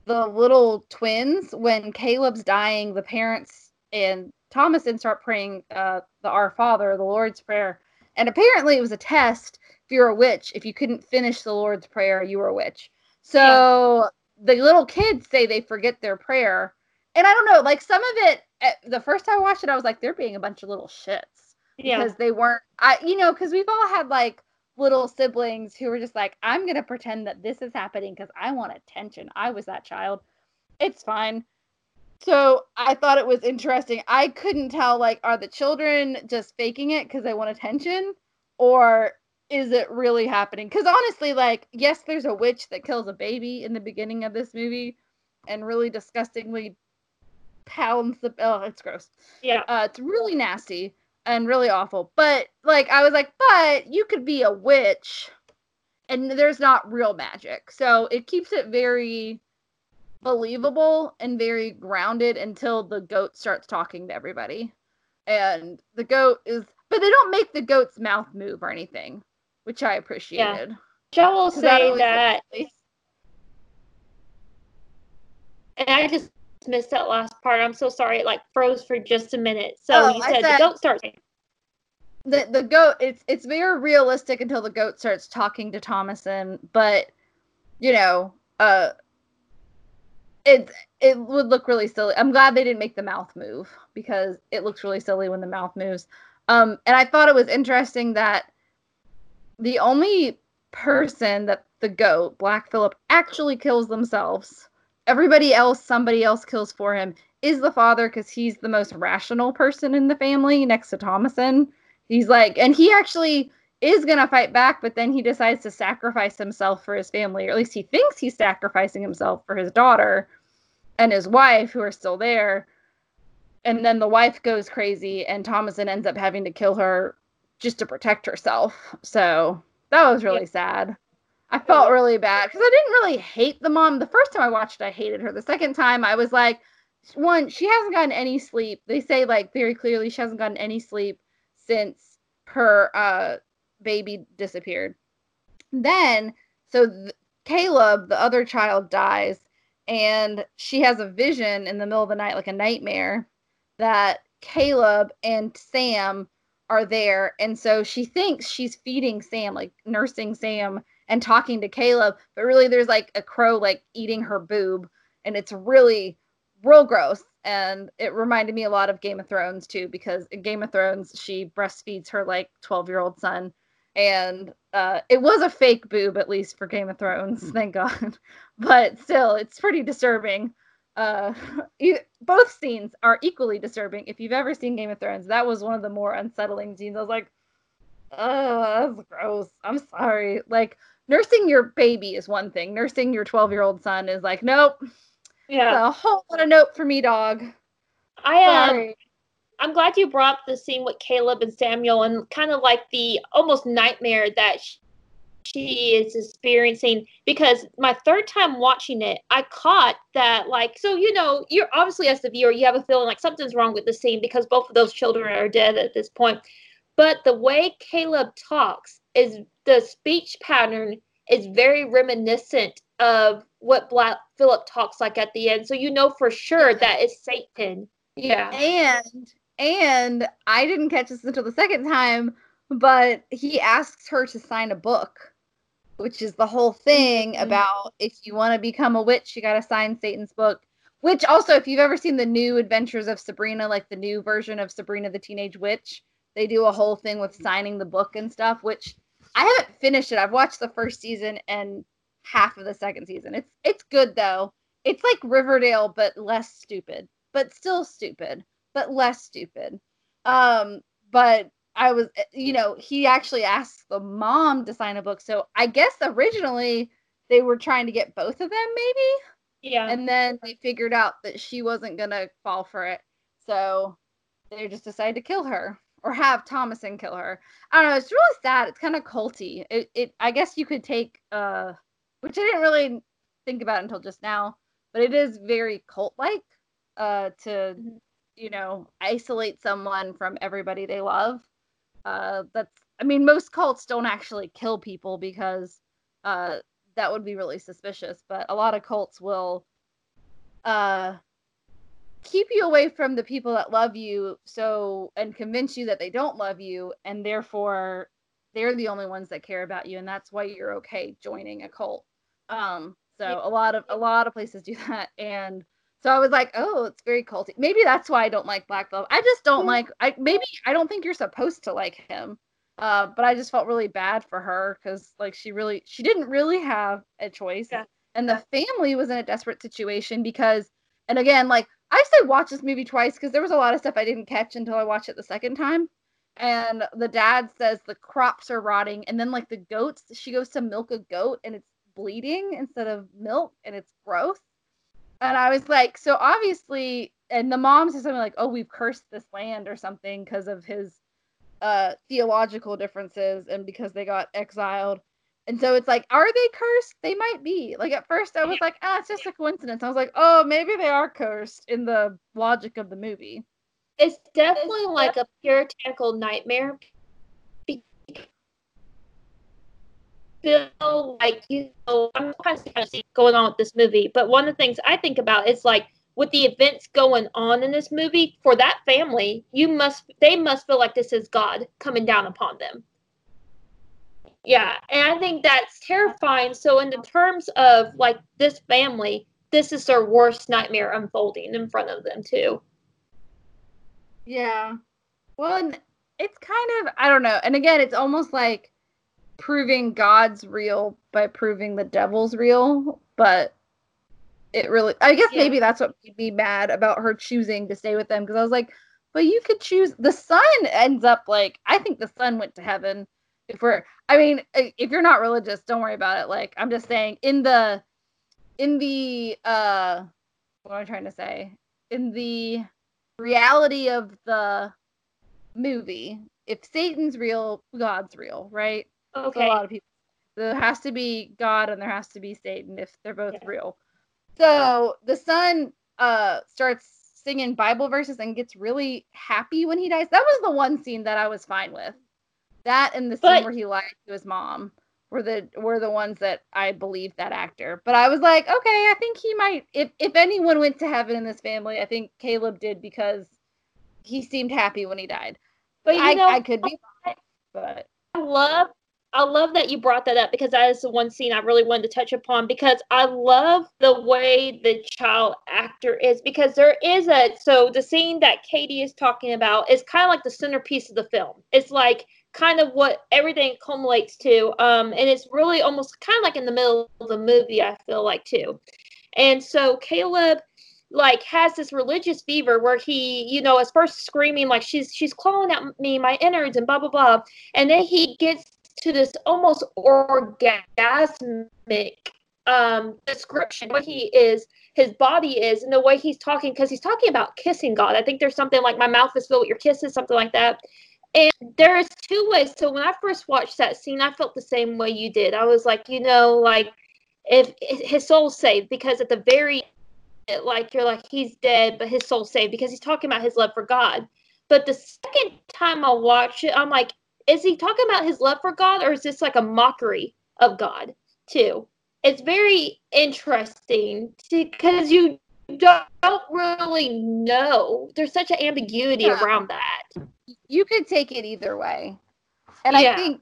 the little twins, when Caleb's dying, the parents and Thomasin start praying uh, the Our Father, the Lord's Prayer. And apparently it was a test you're a witch. If you couldn't finish the Lord's Prayer, you were a witch. So the little kids say they forget their prayer. And I don't know, like some of it, eh, the first time I watched it, I was like, they're being a bunch of little shits yeah, because they weren't i you know because we've all had like little siblings who were just like i'm gonna pretend that this is happening because i want attention i was that child it's fine so i thought it was interesting i couldn't tell like are the children just faking it because they want attention or is it really happening because honestly like yes there's a witch that kills a baby in the beginning of this movie and really disgustingly pounds the oh it's gross yeah, uh, it's really nasty and really awful. But like I was like, but you could be a witch and there's not real magic. So it keeps it very believable and very grounded until the goat starts talking to everybody. And the goat is but they don't make the goat's mouth move or anything, which I appreciated. I will 'Cause that say that, and I just missed that last part. I'm so sorry. It like froze for just a minute. So Oh, you said, said- the goat starts. the the goat it's it's very realistic until the goat starts talking to Thomasin, but you know, uh it it would look really silly. I'm glad they didn't make the mouth move because it looks really silly when the mouth moves. Um and I thought it was interesting that the only person that the goat, Black Phillip, actually kills themselves. Everybody else, somebody else kills for him, is the father because he's the most rational person in the family next to Thomasin. He's like, and he actually is gonna fight back, but then he decides to sacrifice himself for his family, or at least he thinks he's sacrificing himself for his daughter and his wife, who are still there. And then the wife goes crazy, and Thomasin ends up having to kill her just to protect herself. So that was really sad. I felt really bad because I didn't really hate the mom. The first time I watched it, I hated her. The second time, I was like, one, she hasn't gotten any sleep. They say like very clearly she hasn't gotten any sleep since her uh baby disappeared. Then, so th- Caleb, the other child, dies, and she has a vision in the middle of the night, like a nightmare, that Caleb and Sam are there. And so she thinks she's feeding Sam, like nursing Sam and talking to Caleb, but really there's like a crow like eating her boob. And it's really real gross. And it reminded me a lot of Game of Thrones too, because in Game of Thrones, she breastfeeds her like 12 year old son. And uh, it was a fake boob, at least for Game of Thrones, thank God. *laughs* but still, it's pretty disturbing. Uh, *laughs* both scenes are equally disturbing. If you've ever seen Game of Thrones, that was one of the more unsettling scenes. I was like, oh, that's gross. I'm sorry. Like, nursing your baby is one thing, nursing your 12 year old son is like, nope, Yeah. a whole lot of nope for me, dog. I um, Sorry. I'm glad you brought up the scene with Caleb and Samuel and kind of like the almost nightmare that she is experiencing because my third time watching it, I caught that like so you know you're obviously as the viewer you have a feeling like something's wrong with the scene because both of those children are dead at this point, but the way Caleb talks is the speech pattern is very reminiscent of what Black Phillip talks like at the end, so you know for sure that it's Satan. Yeah. And and I didn't catch this until the second time, but he asks her to sign a book, which is the whole thing Mhm. about if you want to become a witch, you got to sign Satan's book. Which also, if you've ever seen the new Adventures of Sabrina, like the new version of Sabrina the Teenage Witch, they do a whole thing with signing the book and stuff. Which I haven't finished it. I've watched the first season and half of the second season. It's it's good though. It's like Riverdale, but less stupid, but still stupid but less stupid. Um, but I was, you know, he actually asked the mom to sign a book. So I guess originally they were trying to get both of them, maybe. Yeah. And then they figured out that she wasn't going to fall for it. So they just decided to kill her or have Thomasin kill her. I don't know. It's really sad. It's kind of culty. It, it, I guess you could take, uh, which I didn't really think about until just now, but it is very cult like uh, to Mhm. you know, isolate someone from everybody they love. Uh, that's, I mean, most cults don't actually kill people because uh, that would be really suspicious, but a lot of cults will uh, keep you away from the people that love you so and convince you that they don't love you and therefore they're the only ones that care about you and that's why you're okay joining a cult. Um so a lot of a lot of places do *laughs* that and so I was like, oh, it's very culty. Maybe that's why I don't like Black Velvet. I just don't like. I maybe I don't think you're supposed to like him. Uh, but I just felt really bad for her because like she really she didn't really have a choice, Yeah. and the family was in a desperate situation because, and again, like I say, watch this movie twice because there was a lot of stuff I didn't catch until I watched it the second time. And the dad says the crops are rotting, and then like the goats, she goes to milk a goat and it's bleeding instead of milk, and it's gross. And I was like, so obviously, and the mom said something like, "Oh, we've cursed this land or something because of his uh, theological differences and because they got exiled." And so it's like, are they cursed? They might be. Like at first, I was like, ah, it's just a coincidence. I was like, oh, maybe they are cursed in the logic of the movie. It's definitely like a puritanical nightmare. Be- Feel like you know, I'm kind of see going on with this movie, but one of the things I think about is like with the events going on in this movie for that family you must they must feel like this is god coming down upon them. Yeah and i think that's terrifying. So in the terms of like this family this is their worst nightmare unfolding in front of them too. Yeah. Well and it's kind of i don't know. And again it's almost like proving god's real by proving the devil's real but it really i guess Yeah. maybe that's what made me mad about her choosing to stay with them because i was like but you could choose the son ends up like i think the son went to heaven if we're i mean if you're not religious don't worry about it. Like i'm just saying in the in the uh what am i trying to say? In the reality of the movie if satan's real god's real right okay a lot of people. There has to be God and there has to be Satan if they're both Yeah. real. So the son uh starts singing Bible verses and gets really happy when he dies. That was the one scene that I was fine with. That and the scene But- where he lied to his mom were the were the ones that I believed that actor. But I was like, okay, I think he might if if anyone went to heaven in this family, I think Caleb did because he seemed happy when he died. but you I, know I could be but I love I love that you brought that up because that is the one scene I really wanted to touch upon because I love the way the child actor is because there is a so the scene that Katie is talking about is kind of like the centerpiece of the film. It's like kind of what everything culminates to um and it's really almost kind of like in the middle of the movie I feel like too. And so Caleb like has this religious fever where he, you know, is first screaming like she's she's clawing at me, my innards, and blah blah blah, and then he gets to this almost orgasmic um description what he is his body is and the way he's talking because he's talking about kissing god. I think there's something like my mouth is filled with your kisses something like that. And there's two ways. So when i first watched that scene i felt the same way you did. I was like you know like if his soul's saved because at the very like you're like he's dead but his soul's saved because he's talking about his love for god. But the second time i watch it i'm like is he talking about his love for god or is this like a mockery of god too? It's very interesting because you don't, don't really know. There's such an ambiguity Yeah. around that. You could take it either way. And Yeah. i think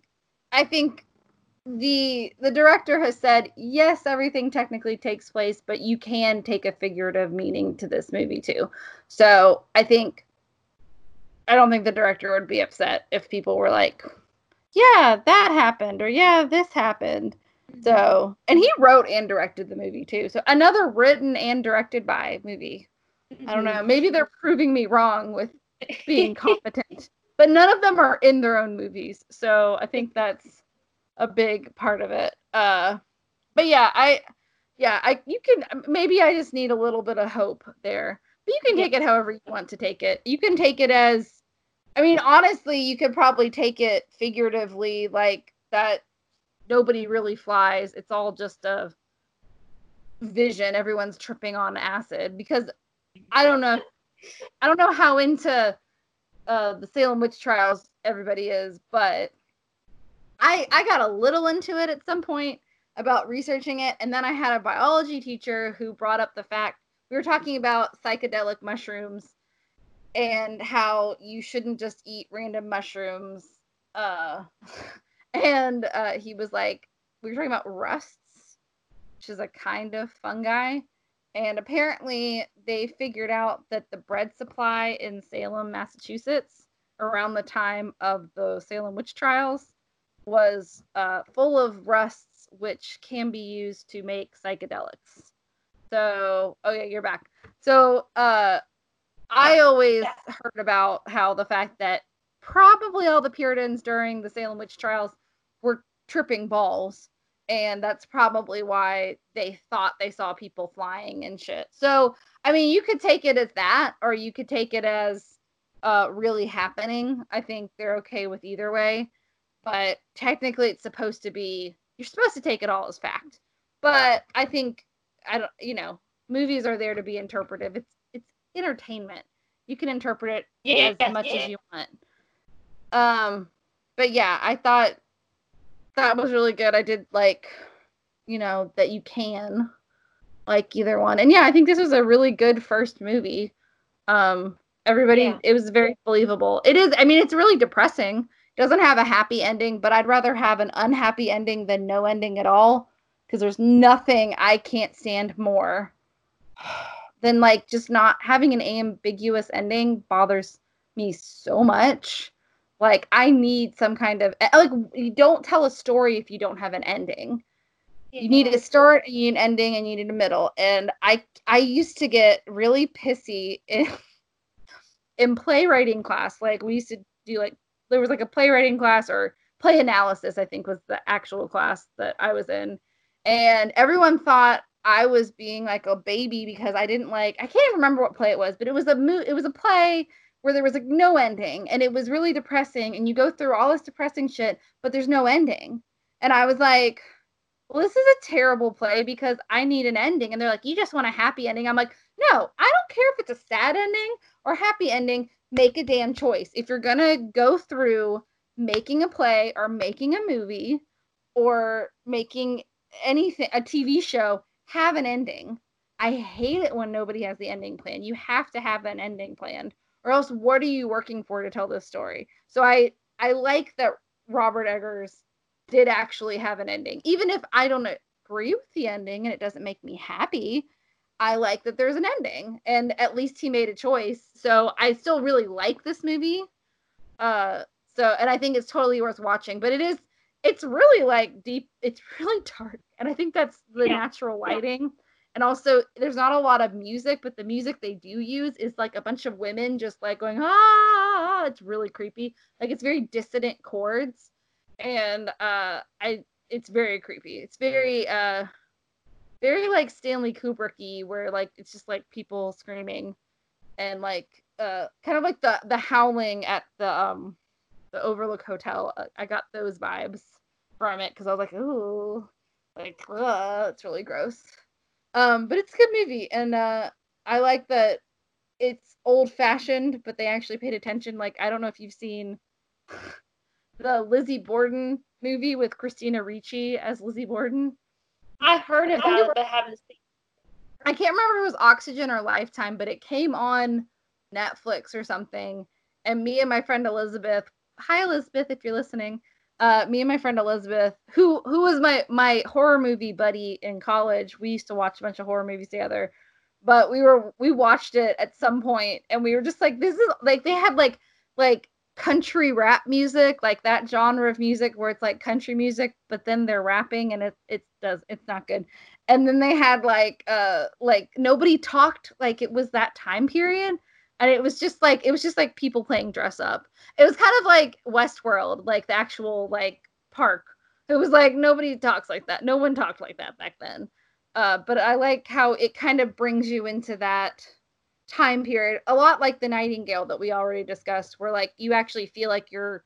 i think the the director has said yes everything technically takes place but you can take a figurative meaning to this movie too. So i think i don't think the director would be upset if people were like yeah that happened or yeah this happened so and he wrote and directed the movie too so another written and directed by movie i don't know maybe they're proving me wrong with being *laughs* competent. but none of them are in their own movies. So I think that's a big part of it. Uh but yeah, I yeah, I you can maybe I just need a little bit of hope there. But you can take it however you want to take it. You can take it as I mean, honestly, you could probably take it figuratively like that nobody really flies. It's all just a vision. Everyone's tripping on acid because I don't know I don't know how into uh, the Salem witch trials everybody is, but I I got a little into it at some point about researching it, and then I had a biology teacher who brought up the fact we were talking about psychedelic mushrooms and how you shouldn't just eat random mushrooms. Uh, *laughs* and uh, he was like, we were talking about rusts, which is a kind of fungi. And apparently, they figured out that the bread supply in Salem, Massachusetts, around the time of the Salem witch trials, was uh, full of rusts, which can be used to make psychedelics. So, oh yeah, you're back. So, uh, I always heard about how the fact that probably all the Puritans during the Salem witch trials were tripping balls and that's probably why they thought they saw people flying and shit. So, I mean, you could take it as that, or you could take it as uh, really happening. I think they're okay with either way, but technically, it's supposed to be. You're supposed to take it all as fact, but I think I don't. You know, movies are there to be interpretive. It's it's entertainment. You can interpret it Yeah, as much yeah. as you want. Um, but yeah, I thought that was really good. I did like, you know, that you can like either one. And yeah, I think this was a really good first movie. Um, everybody, Yeah. it was very believable. It is. I mean, it's really depressing. It doesn't have a happy ending, but I'd rather have an unhappy ending than no ending at all. Because there's nothing I can't stand more than like just not having an ambiguous ending bothers me so much. Like I need some kind of eh, like you don't tell a story if you don't have an ending. You need a start you need an ending and you need a middle. And i i used to get really pissy in, *laughs* in playwriting class. Like we used to do like there was like a playwriting class or play analysis i think was the actual class that i was in. And everyone thought i was being like a baby because i didn't like i can't even remember what play it was but it was a mo- it was a play where there was like no ending and it was really depressing and you go through all this depressing shit but there's no ending and i was like well, this is a terrible play because I need an ending. And they're like, you just want a happy ending. I'm like, no, I don't care if it's a sad ending or happy ending. Make a damn choice. If you're going to go through making a play or making a movie or making anything, a TV show, have an ending. I hate it when nobody has the ending plan. You have to have an ending planned, or else what are you working for to tell this story? So I I like that Robert Eggers did actually have an ending. Even if I don't agree with the ending and it doesn't make me happy, I like that there's an ending. And at least he made a choice. So I still really like this movie. Uh so and I think it's totally worth watching. But it is it's really like deep, it's *laughs* really dark. And I think that's the Yeah. natural lighting. And also there's not a lot of music, but the music they do use is like a bunch of women just like going, ah, it's really creepy. Like it's very dissonant chords and uh i it's very creepy it's very uh very like stanley kubricky where like it's just like people screaming and like uh kind of like the the howling at the um the overlook hotel Uh, i got those vibes from it because i was like ooh like ugh, it's really gross um but it's a good movie and uh i like that it's old fashioned but they actually paid attention like i don't know if you've seen *sighs* the Lizzie Borden movie with Christina Ricci as Lizzie Borden. I heard about it, but haven't seen. I can't remember if it was Oxygen or Lifetime, but it came on Netflix or something. And me and my friend Elizabeth, hi Elizabeth, if you're listening. Uh, me and my friend Elizabeth, who who was my my horror movie buddy in college. We used to watch a bunch of horror movies together. But we were we watched it at some point and we were just like, this is like they had like like country rap music, like that genre of music where it's like country music, but then they're rapping and it it does it's not good. And then they had like uh like nobody talked like it was that time period. And it was just like it was just like people playing dress up. It was kind of like Westworld, like the actual like park. It was like nobody talks like that. No one talked like that back then. Uh, but I like how it kind of brings you into that time period a lot like the nightingale that we already discussed where like you actually feel like you're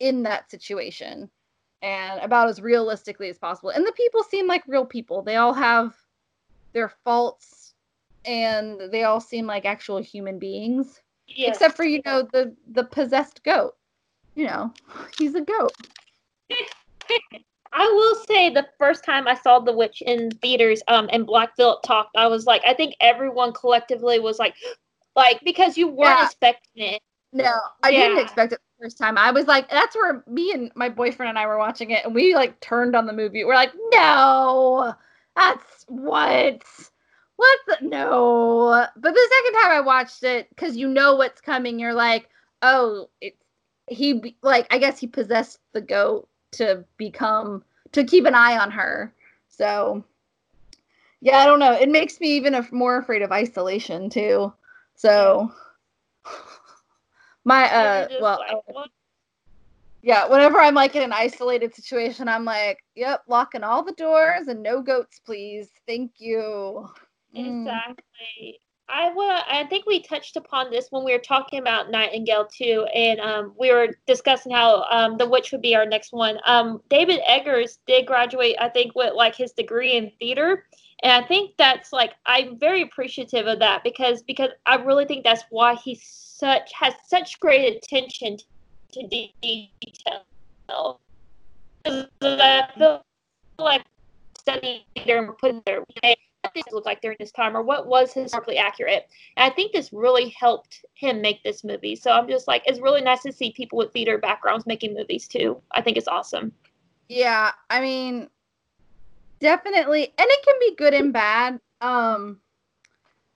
in that situation and about as realistically as possible and the people seem like real people they all have their faults and they all seem like actual human beings except for you know the the possessed goat you know he's a goat *laughs* I will say the first time I saw The Witch in theaters, um, and Black Phillip talked, I was like, I think everyone collectively was like, *gasps* like because you weren't Yeah. expecting it. No, I didn't expect it the first time. I was like, that's where me and my boyfriend and I were watching it, and we like turned on the movie. We're like, no, that's what, what the no. But the second time I watched it, because you know what's coming, you're like, oh, it's he like I guess he possessed the goat to become to keep an eye on her. So yeah, I don't know. It makes me even more afraid of isolation too. So *laughs* my uh well yeah, whenever I'm like in an isolated situation, I'm like, yep, locking all the doors and no goats, please. Thank you. Mm. Exactly. I will. I think we touched upon this when we were talking about Nightingale too, and um, we were discussing how um, the witch would be our next one. Um, David Eggers did graduate, I think, with like his degree in theater, and I think that's like I'm very appreciative of that because because I really think that's why he such has such great attention to detail. I feel like studying theater and putting their things look like during this time or what was historically accurate. And I think this really helped him make this movie. So I'm just like, it's really nice to see people with theater backgrounds making movies too. I think it's awesome. Yeah, I mean, definitely, and it can be good and bad. Um,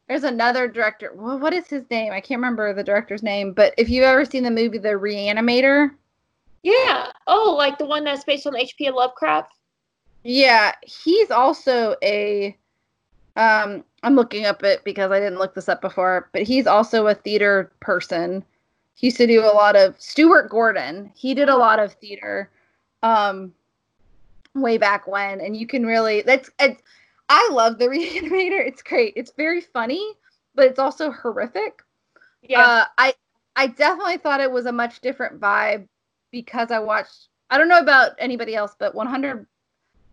there's another director. Well, what is his name? I can't remember the director's name. But if you've ever seen the movie The Reanimator, yeah. Oh, like the one that's based on H.P. Lovecraft. Yeah, he's also a. Um, I'm looking up it because I didn't look this up before, but he's also a theater person. He used to do a lot of Stuart Gordon. He did a lot of theater, um, way back when, and you can really that's. It's, I love the *laughs* Reanimator. It's great. It's very funny, but it's also horrific. Yeah. Uh, I I definitely thought it was a much different vibe because I watched. I don't know about anybody else, but 100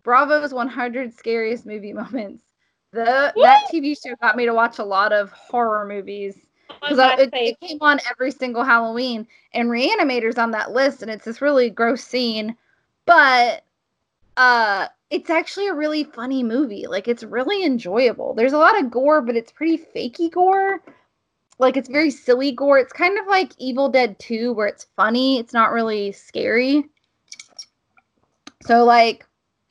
Bravo's 100 scariest movie *laughs* moments. The that TV show got me to watch a lot of horror movies because oh, it, it, came on every single Halloween, and Reanimator's on that list, and it's this really gross scene, but uh, it's actually a really funny movie. Like it's really enjoyable. There's a lot of gore, but it's pretty fakey gore. Like it's very silly gore. It's kind of like Evil Dead 2 where it's funny, it's not really scary. So like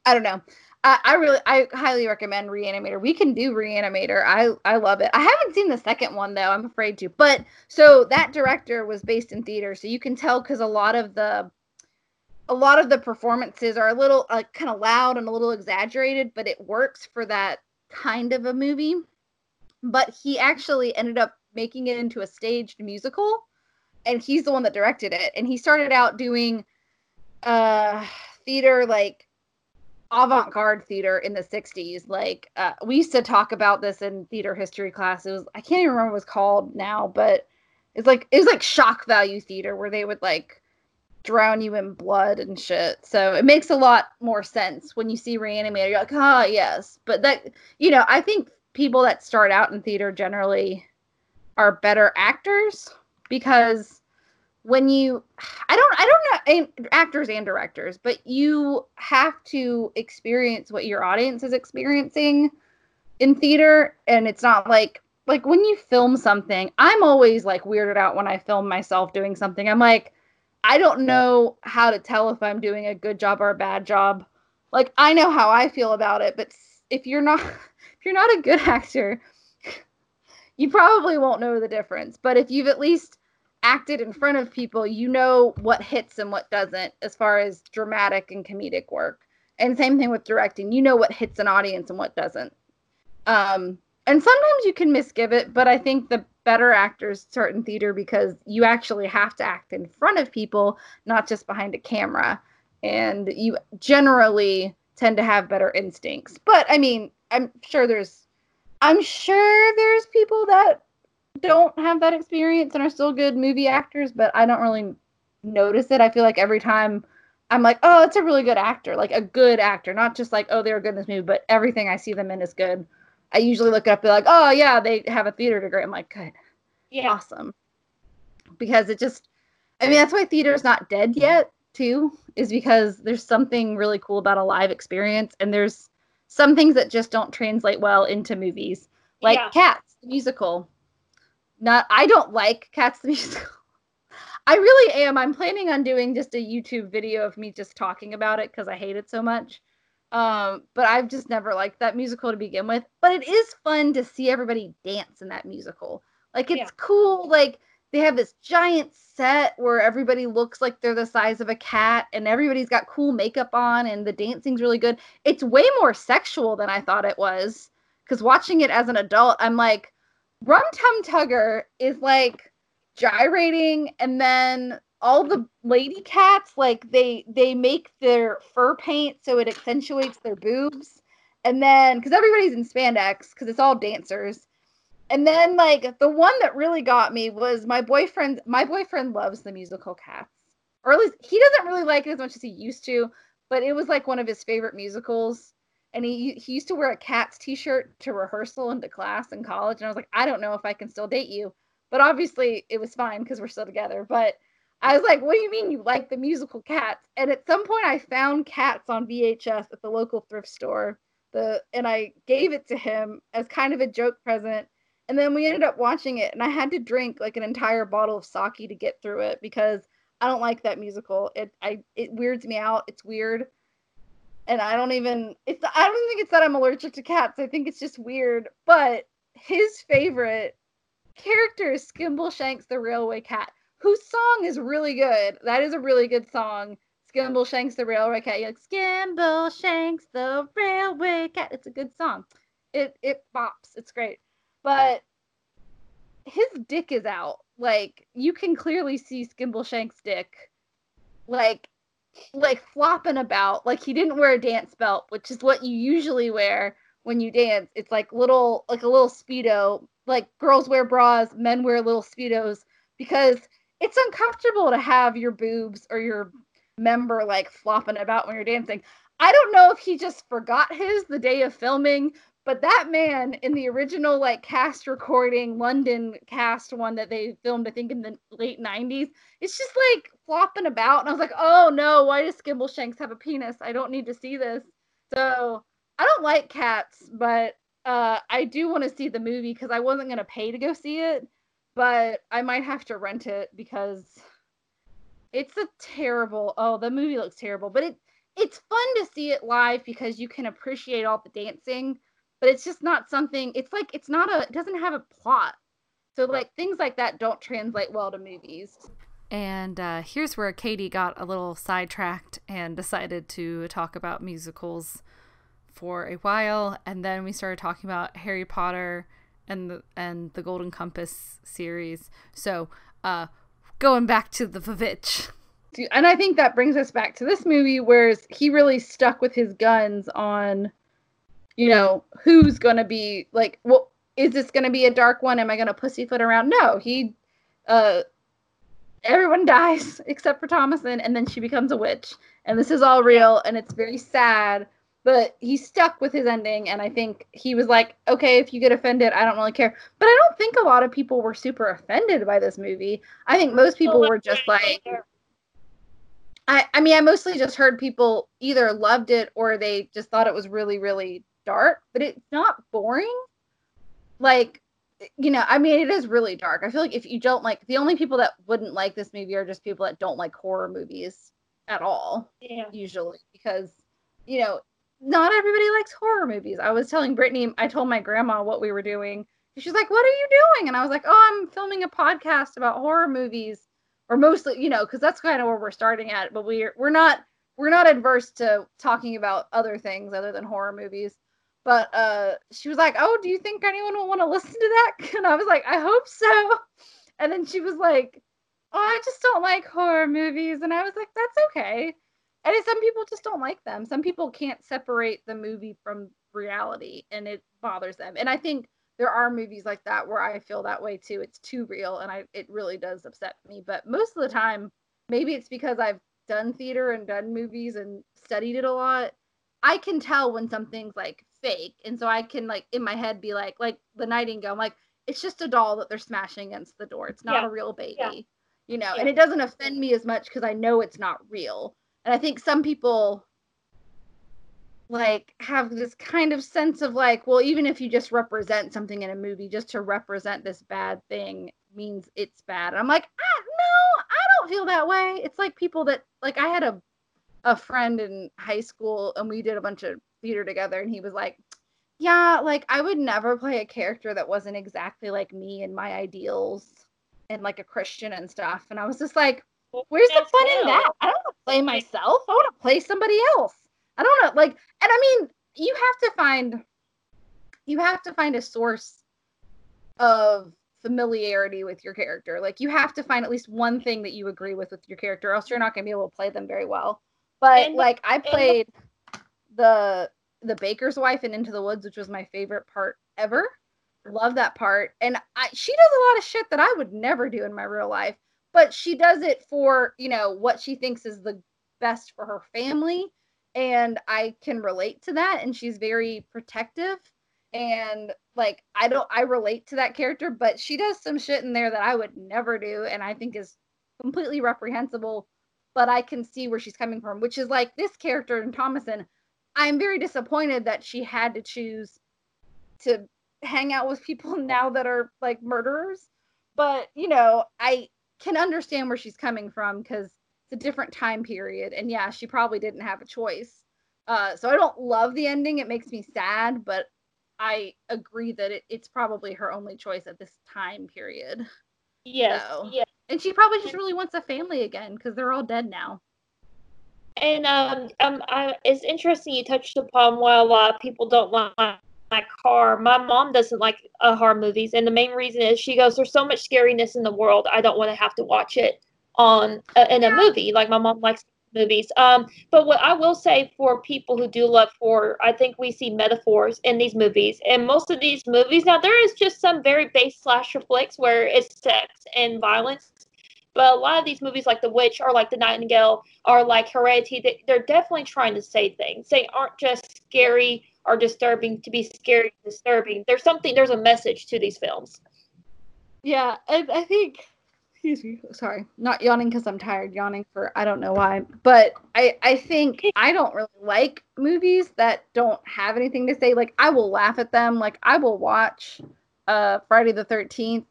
I don't know. I, really I highly recommend Reanimator. We can do Reanimator. I I love it. I haven't seen the second one though. I'm afraid to. But so that director was based in theater, so you can tell because a lot of the a lot of the performances are a little like kind of loud and a little exaggerated, but it works for that kind of a movie. But he actually ended up making it into a staged musical, and he's the one that directed it. And he started out doing uh theater like avant-garde theater in the 60s like uh, we used to talk about this in theater history class it was i can't even remember what it was called now but it's like it was like shock value theater where they would like drown you in blood and shit. So it makes a lot more sense when you see reanimator you're like ah oh, yes. But that you know i think people that start out in theater generally are better actors because when you *sighs* i don't i don't know actors and directors but you have to experience what your audience is experiencing in theater. And it's not like like when you film something i'm always like weirded out when i film myself doing something. I'm like i don't know how to tell if i'm doing a good job or a bad job. Like i know how i feel about it but if you're not *laughs* if you're not a good actor *laughs* you probably won't know the difference. But if you've at least acted in front of people, you know what hits and what doesn't as far as dramatic and comedic work. And same thing with directing. You know what hits an audience and what doesn't. Um, and sometimes you can misgive it, but I think the better actors start in theater because you actually have to act in front of people, not just behind a camera. And you generally tend to have better instincts. But I mean, I'm sure there's I'm sure there's people that don't have that experience and are still good movie actors, but I don't really notice it. I feel like every time I'm like, oh, it's a really good actor, like a good actor, not just like, oh, they were good in this movie, but everything I see them in is good. I usually look up, be like, oh yeah, they have a theater degree. I'm like, good, yeah, awesome, because it just, I mean, that's why theater's not dead yet, too, is because there's something really cool about a live experience, and there's some things that just don't translate well into movies, like yeah. Cats, the musical not I don't like Cats the Musical. *laughs* I really am. I'm planning on doing just a YouTube video of me just talking about it because I hate it so much. Um, but I've just never liked that musical to begin with. But it is fun to see everybody dance in that musical. Like it's yeah. cool. Like they have this giant set where everybody looks like they're the size of a cat and everybody's got cool makeup on and the dancing's really good. It's way more sexual than I thought it was. Because watching it as an adult, I'm like, Rum Tum Tugger is like gyrating and then all the lady cats like they they make their fur paint so it accentuates their boobs. And then because everybody's in spandex because it's all dancers. And then like the one that really got me was my boyfriend my boyfriend loves the musical cats. Or at least he doesn't really like it as much as he used to but it was like one of his favorite musicals and he he used to wear a cat's t-shirt to rehearsal and to class in college and i was like i don't know if i can still date you but obviously it was fine because we're still together but i was like what do you mean you like the musical cats and at some point i found cats on vhs at the local thrift store the and I gave it to him as kind of a joke present. And then we ended up watching it, and I had to drink like an entire bottle of sake to get through it because I don't like that musical. It I it weirds me out. It's weird, and I don't even. It's I don't think it's that I'm allergic to cats. I think it's just weird. But his favorite character is Skimbleshanks the Railway Cat, whose song is really good. That is a really good song. Skimbleshanks the Railway Cat. You're like Skimbleshanks the Railway Cat. It's a good song. It it bops. It's great. But his dick is out. Like you can clearly see Skimbleshank's dick. Like like flopping about. Like he didn't wear a dance belt, which is what you usually wear when you dance. It's like little like a little speedo. Like girls wear bras, men wear little speedos because it's uncomfortable to have your boobs or your member like flopping about when you're dancing. I don't know if he just forgot his the day of filming, but that man in the original like cast recording London cast one that they filmed, I think in the late 90s, it's just like flopping about. And I was like, oh no, why does Skimbleshanks have a penis? I don't need to see this. So I don't like cats, but uh, I do want to see the movie because I wasn't going to pay to go see it, but I might have to rent it because it's a terrible. Oh, the movie looks terrible, but it it's fun to see it live because you can appreciate all the dancing, but it's just not something. It's like it's not a. It doesn't have a plot, so like things like that don't translate well to movies. And uh, here's where Katie got a little sidetracked and decided to talk about musicals for a while, and then we started talking about Harry Potter and the and the Golden Compass series. So, uh, going back to the Vavitch. And I think that brings us back to this movie, whereas he really stuck with his guns on, you know, who's going to be like, well, is this going to be a dark one? Am I going to pussyfoot around? No, he, uh, everyone *laughs* dies except for Thomasin, and then she becomes a witch. And this is all real, and it's very sad but he stuck with his ending and i think he was like okay if you get offended i don't really care but i don't think a lot of people were super offended by this movie i think most people were just like I, I mean i mostly just heard people either loved it or they just thought it was really really dark but it's not boring like you know i mean it is really dark i feel like if you don't like the only people that wouldn't like this movie are just people that don't like horror movies at all yeah usually because you know not everybody likes horror movies. I was telling Brittany, I told my grandma what we were doing. She's like, What are you doing? And I was like, Oh, I'm filming a podcast about horror movies. Or mostly, you know, because that's kind of where we're starting at. But we're we're not we're not adverse to talking about other things other than horror movies. But uh she was like, Oh, do you think anyone will want to listen to that? *laughs* And I was like, I hope so. And then she was like, Oh, I just don't like horror movies. And I was like, That's okay and some people just don't like them some people can't separate the movie from reality and it bothers them and i think there are movies like that where i feel that way too it's too real and i it really does upset me but most of the time maybe it's because i've done theater and done movies and studied it a lot i can tell when something's like fake and so i can like in my head be like like the nightingale i'm like it's just a doll that they're smashing against the door it's not yeah. a real baby yeah. you know yeah. and it doesn't offend me as much because i know it's not real and I think some people like have this kind of sense of like, well, even if you just represent something in a movie, just to represent this bad thing means it's bad. And I'm like, ah, no, I don't feel that way. It's like people that like I had a a friend in high school and we did a bunch of theater together and he was like, yeah, like I would never play a character that wasn't exactly like me and my ideals and like a Christian and stuff. And I was just like, Where's the fun in that? I don't want to play myself. I want to play somebody else. I don't know. Like, and I mean, you have to find, you have to find a source of familiarity with your character. Like, you have to find at least one thing that you agree with with your character, else you're not going to be able to play them very well. But and, like, I played the the baker's wife in Into the Woods, which was my favorite part ever. Love that part. And I, she does a lot of shit that I would never do in my real life but she does it for you know what she thinks is the best for her family and i can relate to that and she's very protective and like i don't i relate to that character but she does some shit in there that i would never do and i think is completely reprehensible but i can see where she's coming from which is like this character in thomasin I'm very disappointed that she had to choose to hang out with people *laughs* now that are like murderers. But, you know, I can understand where she's coming from because it's a different time period. And yeah, she probably didn't have a choice. Uh, so I don't love the ending. It makes me sad, but I agree that it, it's probably her only choice at this time period. Yes. So- Yeah. And she probably just really wants a family again because they're all dead now. And um, um, I, it's interesting you touched upon why a lot of people don't like like horror. My mom doesn't like uh, horror movies, and the main reason is she goes, "There's so much scariness in the world. I don't want to have to watch it on uh, in a movie." Like my mom likes movies. Um, but what I will say for people who do love horror, I think we see metaphors in these movies, and most of these movies now there is just some very base slasher flicks where it's sex and violence. But a lot of these movies, like The Witch or like The Nightingale, or like Hereditary, they, they're definitely trying to say things. They aren't just scary or disturbing to be scary and disturbing. There's something, there's a message to these films. Yeah, and I think excuse me, sorry, not yawning because I'm tired, yawning for I don't know why. But I I think I don't really like movies that don't have anything to say. Like I will laugh at them. Like I will watch uh Friday the 13th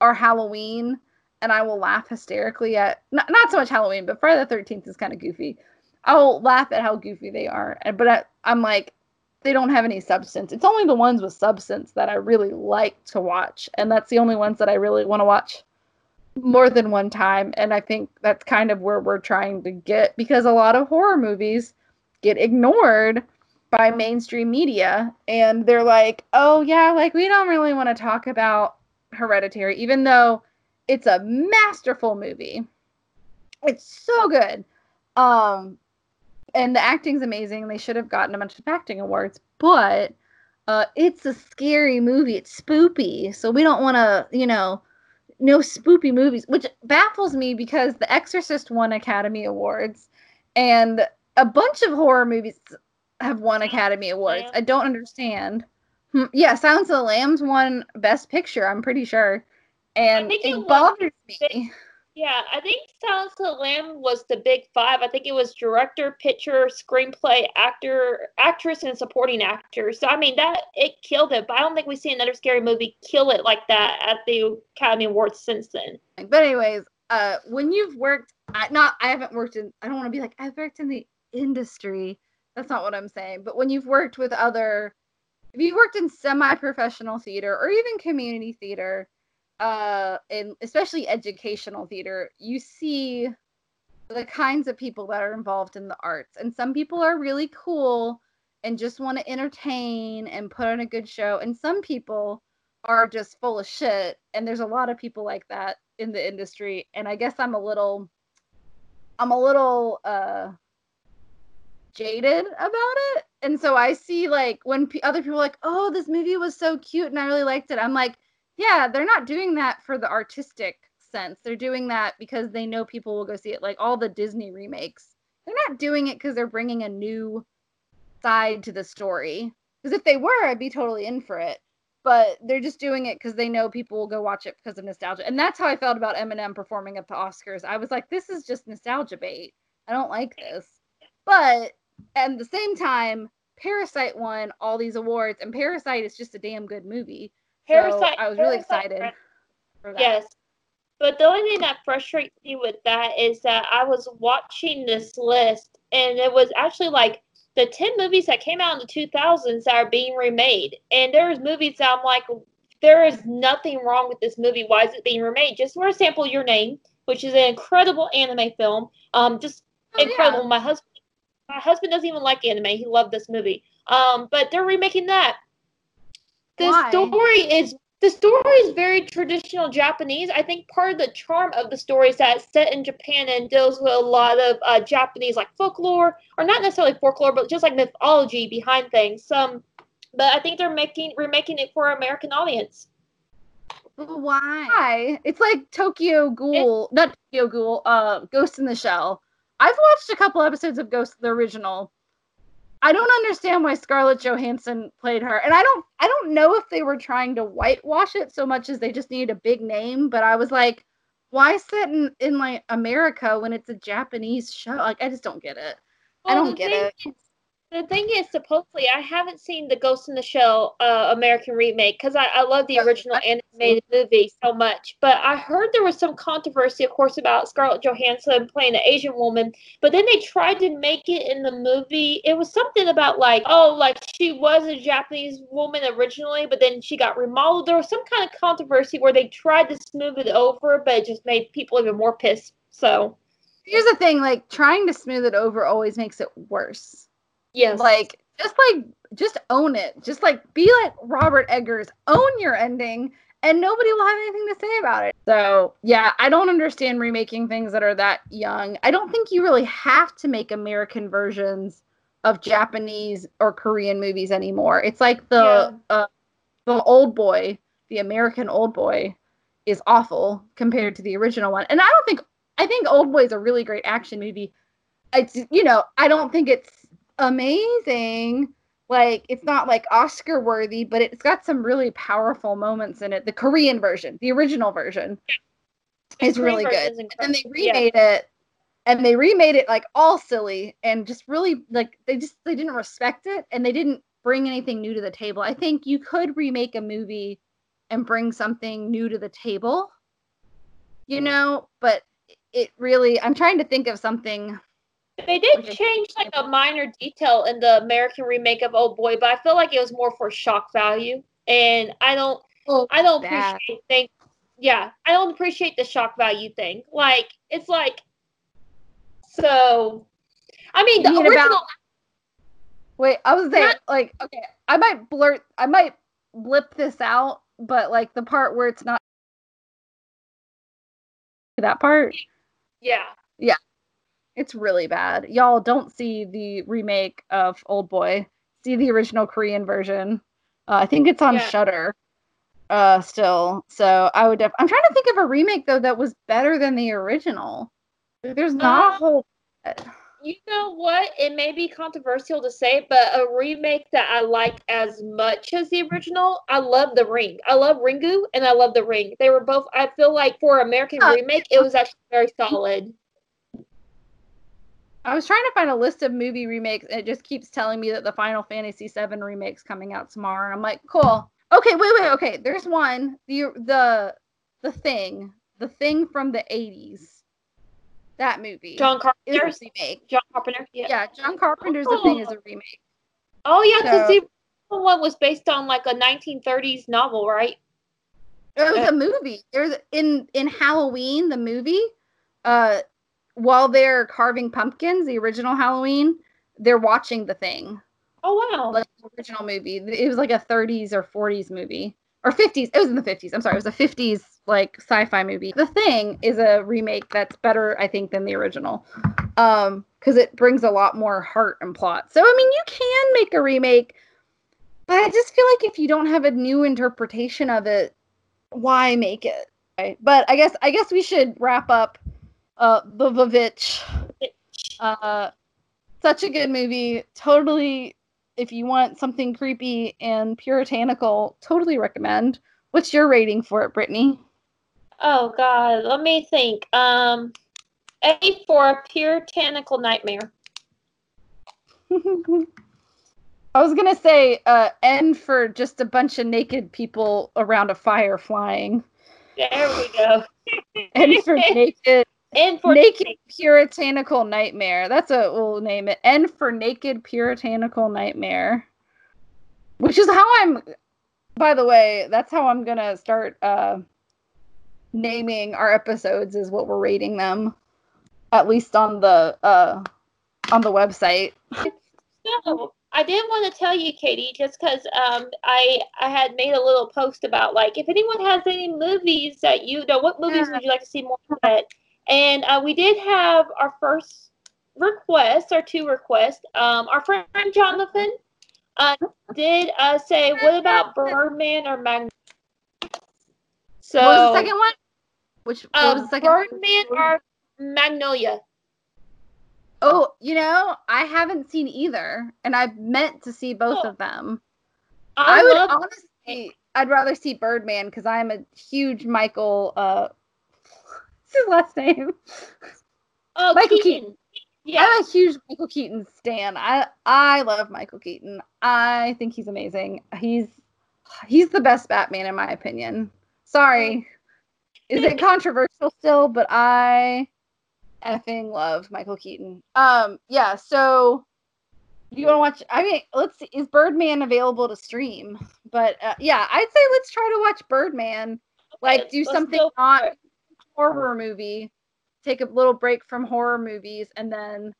or Halloween and I will laugh hysterically at not, not so much Halloween, but Friday the 13th is kind of goofy. I'll laugh at how goofy they are. and- But I, I'm like they don't have any substance. It's only the ones with substance that I really like to watch, and that's the only ones that I really want to watch more than one time. And I think that's kind of where we're trying to get because a lot of horror movies get ignored by mainstream media, and they're like, "Oh yeah, like we don't really want to talk about Hereditary, even though it's a masterful movie. It's so good." Um, and the acting's amazing. They should have gotten a bunch of acting awards, but uh, it's a scary movie. It's spoopy, so we don't want to, you know, no spoopy movies, which baffles me because The Exorcist won Academy Awards, and a bunch of horror movies have won Academy Awards. I don't understand. Hmm, Yeah, Silence of the Lambs won Best Picture. I'm pretty sure, and think it it bothers me. Yeah, I think Silence of the Lamb was the big five. I think it was director, picture, screenplay, actor, actress, and supporting actor. So I mean that it killed it. But I don't think we see another scary movie kill it like that at the Academy Awards since then. But anyways, uh, when you've worked, I, not I haven't worked in. I don't want to be like I've worked in the industry. That's not what I'm saying. But when you've worked with other, if you've worked in semi-professional theater or even community theater, uh, and especially educational theater, you see the kinds of people that are involved in the arts. And some people are really cool and just want to entertain and put on a good show. And some people are just full of shit. And there's a lot of people like that in the industry. And I guess I'm a little, I'm a little, uh, jaded about it. And so I see like when p- other people like, oh, this movie was so cute and I really liked it. I'm like, yeah, they're not doing that for the artistic sense. They're doing that because they know people will go see it. Like all the Disney remakes, they're not doing it because they're bringing a new side to the story. Because if they were, I'd be totally in for it. But they're just doing it because they know people will go watch it because of nostalgia. And that's how I felt about Eminem performing at the Oscars. I was like, this is just nostalgia bait. I don't like this. But at the same time, Parasite won all these awards, and Parasite is just a damn good movie. So I was really excited. Yes. But the only thing that frustrates me with that is that I was watching this list and it was actually like the 10 movies that came out in the 2000s that are being remade. And there's movies that I'm like, there is nothing wrong with this movie. Why is it being remade? Just for example, Your Name, which is an incredible anime film. Um, just Oh, yeah. incredible. My husband, my husband doesn't even like anime. He loved this movie. Um, but they're remaking that. The Why? story is the story is very traditional Japanese. I think part of the charm of the story is that it's set in Japan and deals with a lot of uh, Japanese like folklore, or not necessarily folklore, but just like mythology behind things. Um, but I think they're making remaking it for an American audience. Why? Why? It's like Tokyo Ghoul, not Tokyo Ghoul, uh, Ghost in the Shell. I've watched a couple episodes of Ghost, the original. I don't understand why Scarlett Johansson played her, and I don't, I don't know if they were trying to whitewash it so much as they just needed a big name. But I was like, why set in in like America when it's a Japanese show? Like, I just don't get it. I don't get it. is- The thing is, supposedly, I haven't seen the Ghost in the Shell uh, American remake because I, I love the original animated movie so much. But I heard there was some controversy, of course, about Scarlett Johansson playing an Asian woman. But then they tried to make it in the movie. It was something about like, oh, like she was a Japanese woman originally, but then she got remodeled. There was some kind of controversy where they tried to smooth it over, but it just made people even more pissed. So here's the thing: like trying to smooth it over always makes it worse. Yes. Like just like just own it. Just like be like Robert Eggers. Own your ending and nobody will have anything to say about it. So, yeah, I don't understand remaking things that are that young. I don't think you really have to make American versions of Japanese or Korean movies anymore. It's like the yeah. uh, the old boy, the American old boy is awful compared to the original one. And I don't think I think Old Boy is a really great action movie. It's you know, I don't think it's amazing. Like it's not like Oscar worthy, but it's got some really powerful moments in it. The Korean version, the original version, is Korean really good. Is and they remade yeah. it, and they remade it like all silly and just really like they just they didn't respect it and they didn't bring anything new to the table. I think you could remake a movie and bring something new to the table, you mm. know, but it really I'm trying to think of something they did change like a minor detail in the American remake of Old Boy, but I feel like it was more for shock value, and I don't, oh, I don't bad. appreciate things. Yeah, I don't appreciate the shock value thing. Like it's like, so, I mean the original. About, wait, I was there. like, okay, I might blurt, I might blip this out, but like the part where it's not that part. Yeah. Yeah. It's really bad. Y'all don't see the remake of Old Boy. See the original Korean version. Uh, I think it's on yeah. Shudder uh still. So I would def- I'm trying to think of a remake though that was better than the original. There's not uh, a whole You know what? It may be controversial to say, but a remake that I like as much as the original, I love The Ring. I love Ringu and I love The Ring. They were both I feel like for American uh, remake, it was actually very solid. I was trying to find a list of movie remakes, and it just keeps telling me that the Final Fantasy VII remake's coming out tomorrow. And I'm like, cool. Okay, wait, wait, okay. There's one. The the the thing, the thing from the '80s. That movie. John Carpenter's remake. John Carpenter. Yeah. Yeah, John Carpenter's oh. The Thing is a remake. Oh yeah, because so, the one was based on like a 1930s novel, right? It was uh, a movie. There's in in Halloween the movie. Uh, while they're carving pumpkins, the original Halloween, they're watching the thing. Oh wow! Like the original movie. It was like a 30s or 40s movie or 50s. It was in the 50s. I'm sorry, it was a 50s like sci-fi movie. The Thing is a remake that's better, I think, than the original, um, because it brings a lot more heart and plot. So I mean, you can make a remake, but I just feel like if you don't have a new interpretation of it, why make it? Right? But I guess I guess we should wrap up uh, the Vavitch. Uh, such a good movie. Totally, if you want something creepy and puritanical, totally recommend. What's your rating for it, Brittany? Oh God, let me think. Um, A for a puritanical nightmare. *laughs* I was gonna say uh, N for just a bunch of naked people around a fire flying. There we go. *laughs* N for naked and for naked puritanical nightmare. That's what we'll name it. And for naked puritanical nightmare, which is how I'm. By the way, that's how I'm gonna start uh, naming our episodes. Is what we're rating them, at least on the uh, on the website. So I did want to tell you, Katie, just because um, I I had made a little post about like if anyone has any movies that you know, what movies would you like to see more of? And uh, we did have our first request, our two requests. Um, our friend Jonathan uh, did uh, say, "What about Birdman or Magnolia?" So, what was the second one? Which what was the second Birdman one? or Magnolia? Oh, you know, I haven't seen either, and I've meant to see both oh. of them. I, I would honestly, I'd rather see Birdman because I'm a huge Michael uh, his last name? Oh, Michael Keaton. Keaton. Yeah. I'm a huge Michael Keaton stan. I I love Michael Keaton. I think he's amazing. He's he's the best Batman in my opinion. Sorry. Is it *laughs* controversial still? But I effing love Michael Keaton. Um yeah, so you want to watch I mean, let's see is Birdman available to stream? But uh, yeah, I'd say let's try to watch Birdman. Like do something not horror movie take a little break from horror movies and then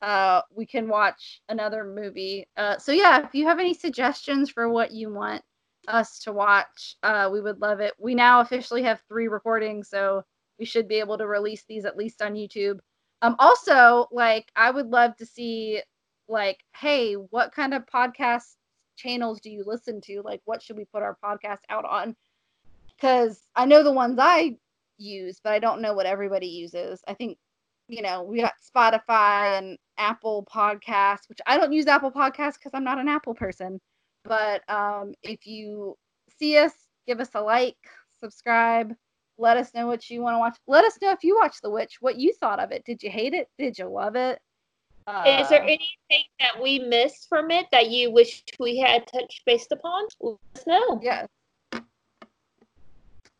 uh, we can watch another movie. Uh, so yeah, if you have any suggestions for what you want us to watch, uh, we would love it. We now officially have three recordings, so we should be able to release these at least on YouTube. Um, also, like I would love to see, like, hey, what kind of podcast channels do you listen to? Like, what should we put our podcast out on? Because I know the ones I use, but I don't know what everybody uses. I think, you know, we got Spotify and Apple Podcasts, which I don't use Apple Podcasts because I'm not an Apple person. But um, if you see us, give us a like, subscribe, let us know what you want to watch. Let us know if you watched The Witch, what you thought of it. Did you hate it? Did you love it? Uh, Is there anything that we missed from it that you wish we had touched based upon? Let us know. Yes.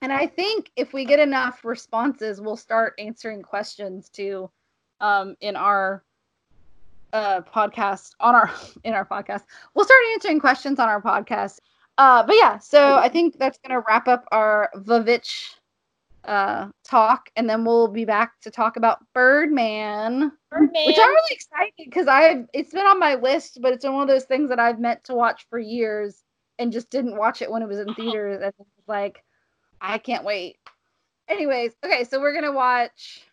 And I think if we get enough responses, we'll start answering questions too um, in our uh, podcast on our *laughs* in our podcast. We'll start answering questions on our podcast. Uh, but yeah, so I think that's gonna wrap up our Vavitch uh, talk, and then we'll be back to talk about Birdman, Birdman. which I'm really excited because I've it's been on my list, but it's one of those things that I've meant to watch for years and just didn't watch it when it was in *laughs* theaters, and it's like I can't wait. Anyways, okay, so we're gonna watch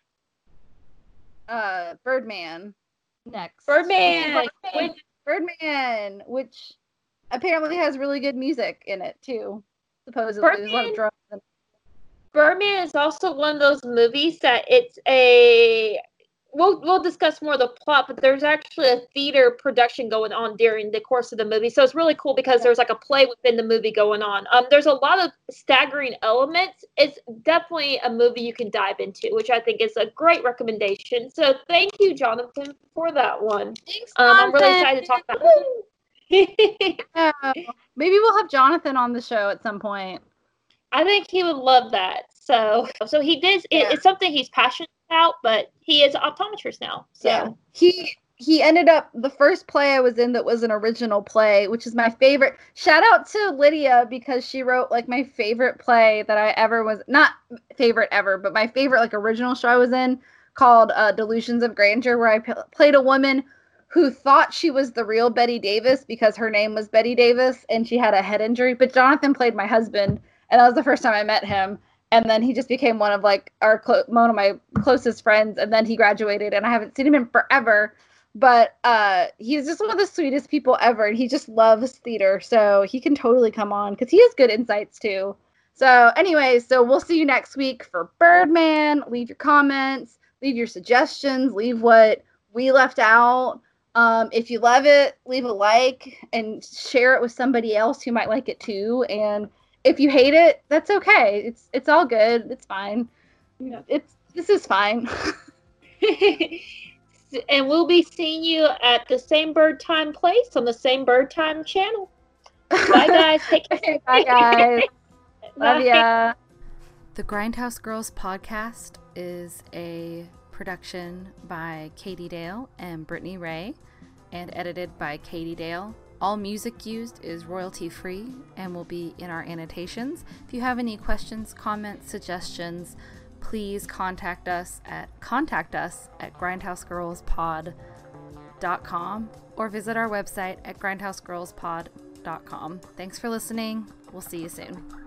uh Birdman next. Birdman. Birdman. Birdman, which apparently has really good music in it too. Supposedly, Birdman, there's a lot of drugs. Birdman is also one of those movies that it's a we'll we'll discuss more of the plot, but there's actually a theater production going on during the course of the movie. So it's really cool because there's like a play within the movie going on. Um, there's a lot of staggering elements. It's definitely a movie you can dive into, which I think is a great recommendation. So thank you, Jonathan, for that one. Thanks, um, I'm really excited to talk about *laughs* it. *laughs* yeah, maybe we'll have Jonathan on the show at some point. I think he would love that. So, so he did. It, yeah. It's something he's passionate about, but he is an optometrist now. So yeah. he he ended up the first play I was in that was an original play, which is my favorite. Shout out to Lydia because she wrote like my favorite play that I ever was not favorite ever, but my favorite like original show I was in called uh, Delusions of Grandeur, where I p- played a woman who thought she was the real Bette Davis because her name was Betty Davis and she had a head injury. But Jonathan played my husband, and that was the first time I met him and then he just became one of like our clo- one of my closest friends and then he graduated and i haven't seen him in forever. But uh he's just one of the sweetest people ever and he just loves theater so he can totally come on because he has good insights too. So anyways so we'll see you next week for birdman. Leave your comments leave your suggestions leave what we left out. Um, if you love it leave a like and share it with somebody else who might like it too and if you hate it, that's okay. It's it's all good. It's fine. Yeah. It's this is fine. *laughs* *laughs* and we'll be seeing you at the same bird time place on the same bird time channel. Bye *laughs* guys. Take care. Bye guys. Love ya. The Grindhouse Girls podcast is a production by Katie Dale and Brittany Ray and edited by Katie Dale all music used is royalty free and will be in our annotations. If you have any questions, comments, suggestions, please contact us at contact us at grindhousegirlspod.com or visit our website at grindhousegirlspod.com. Thanks for listening. We'll see you soon.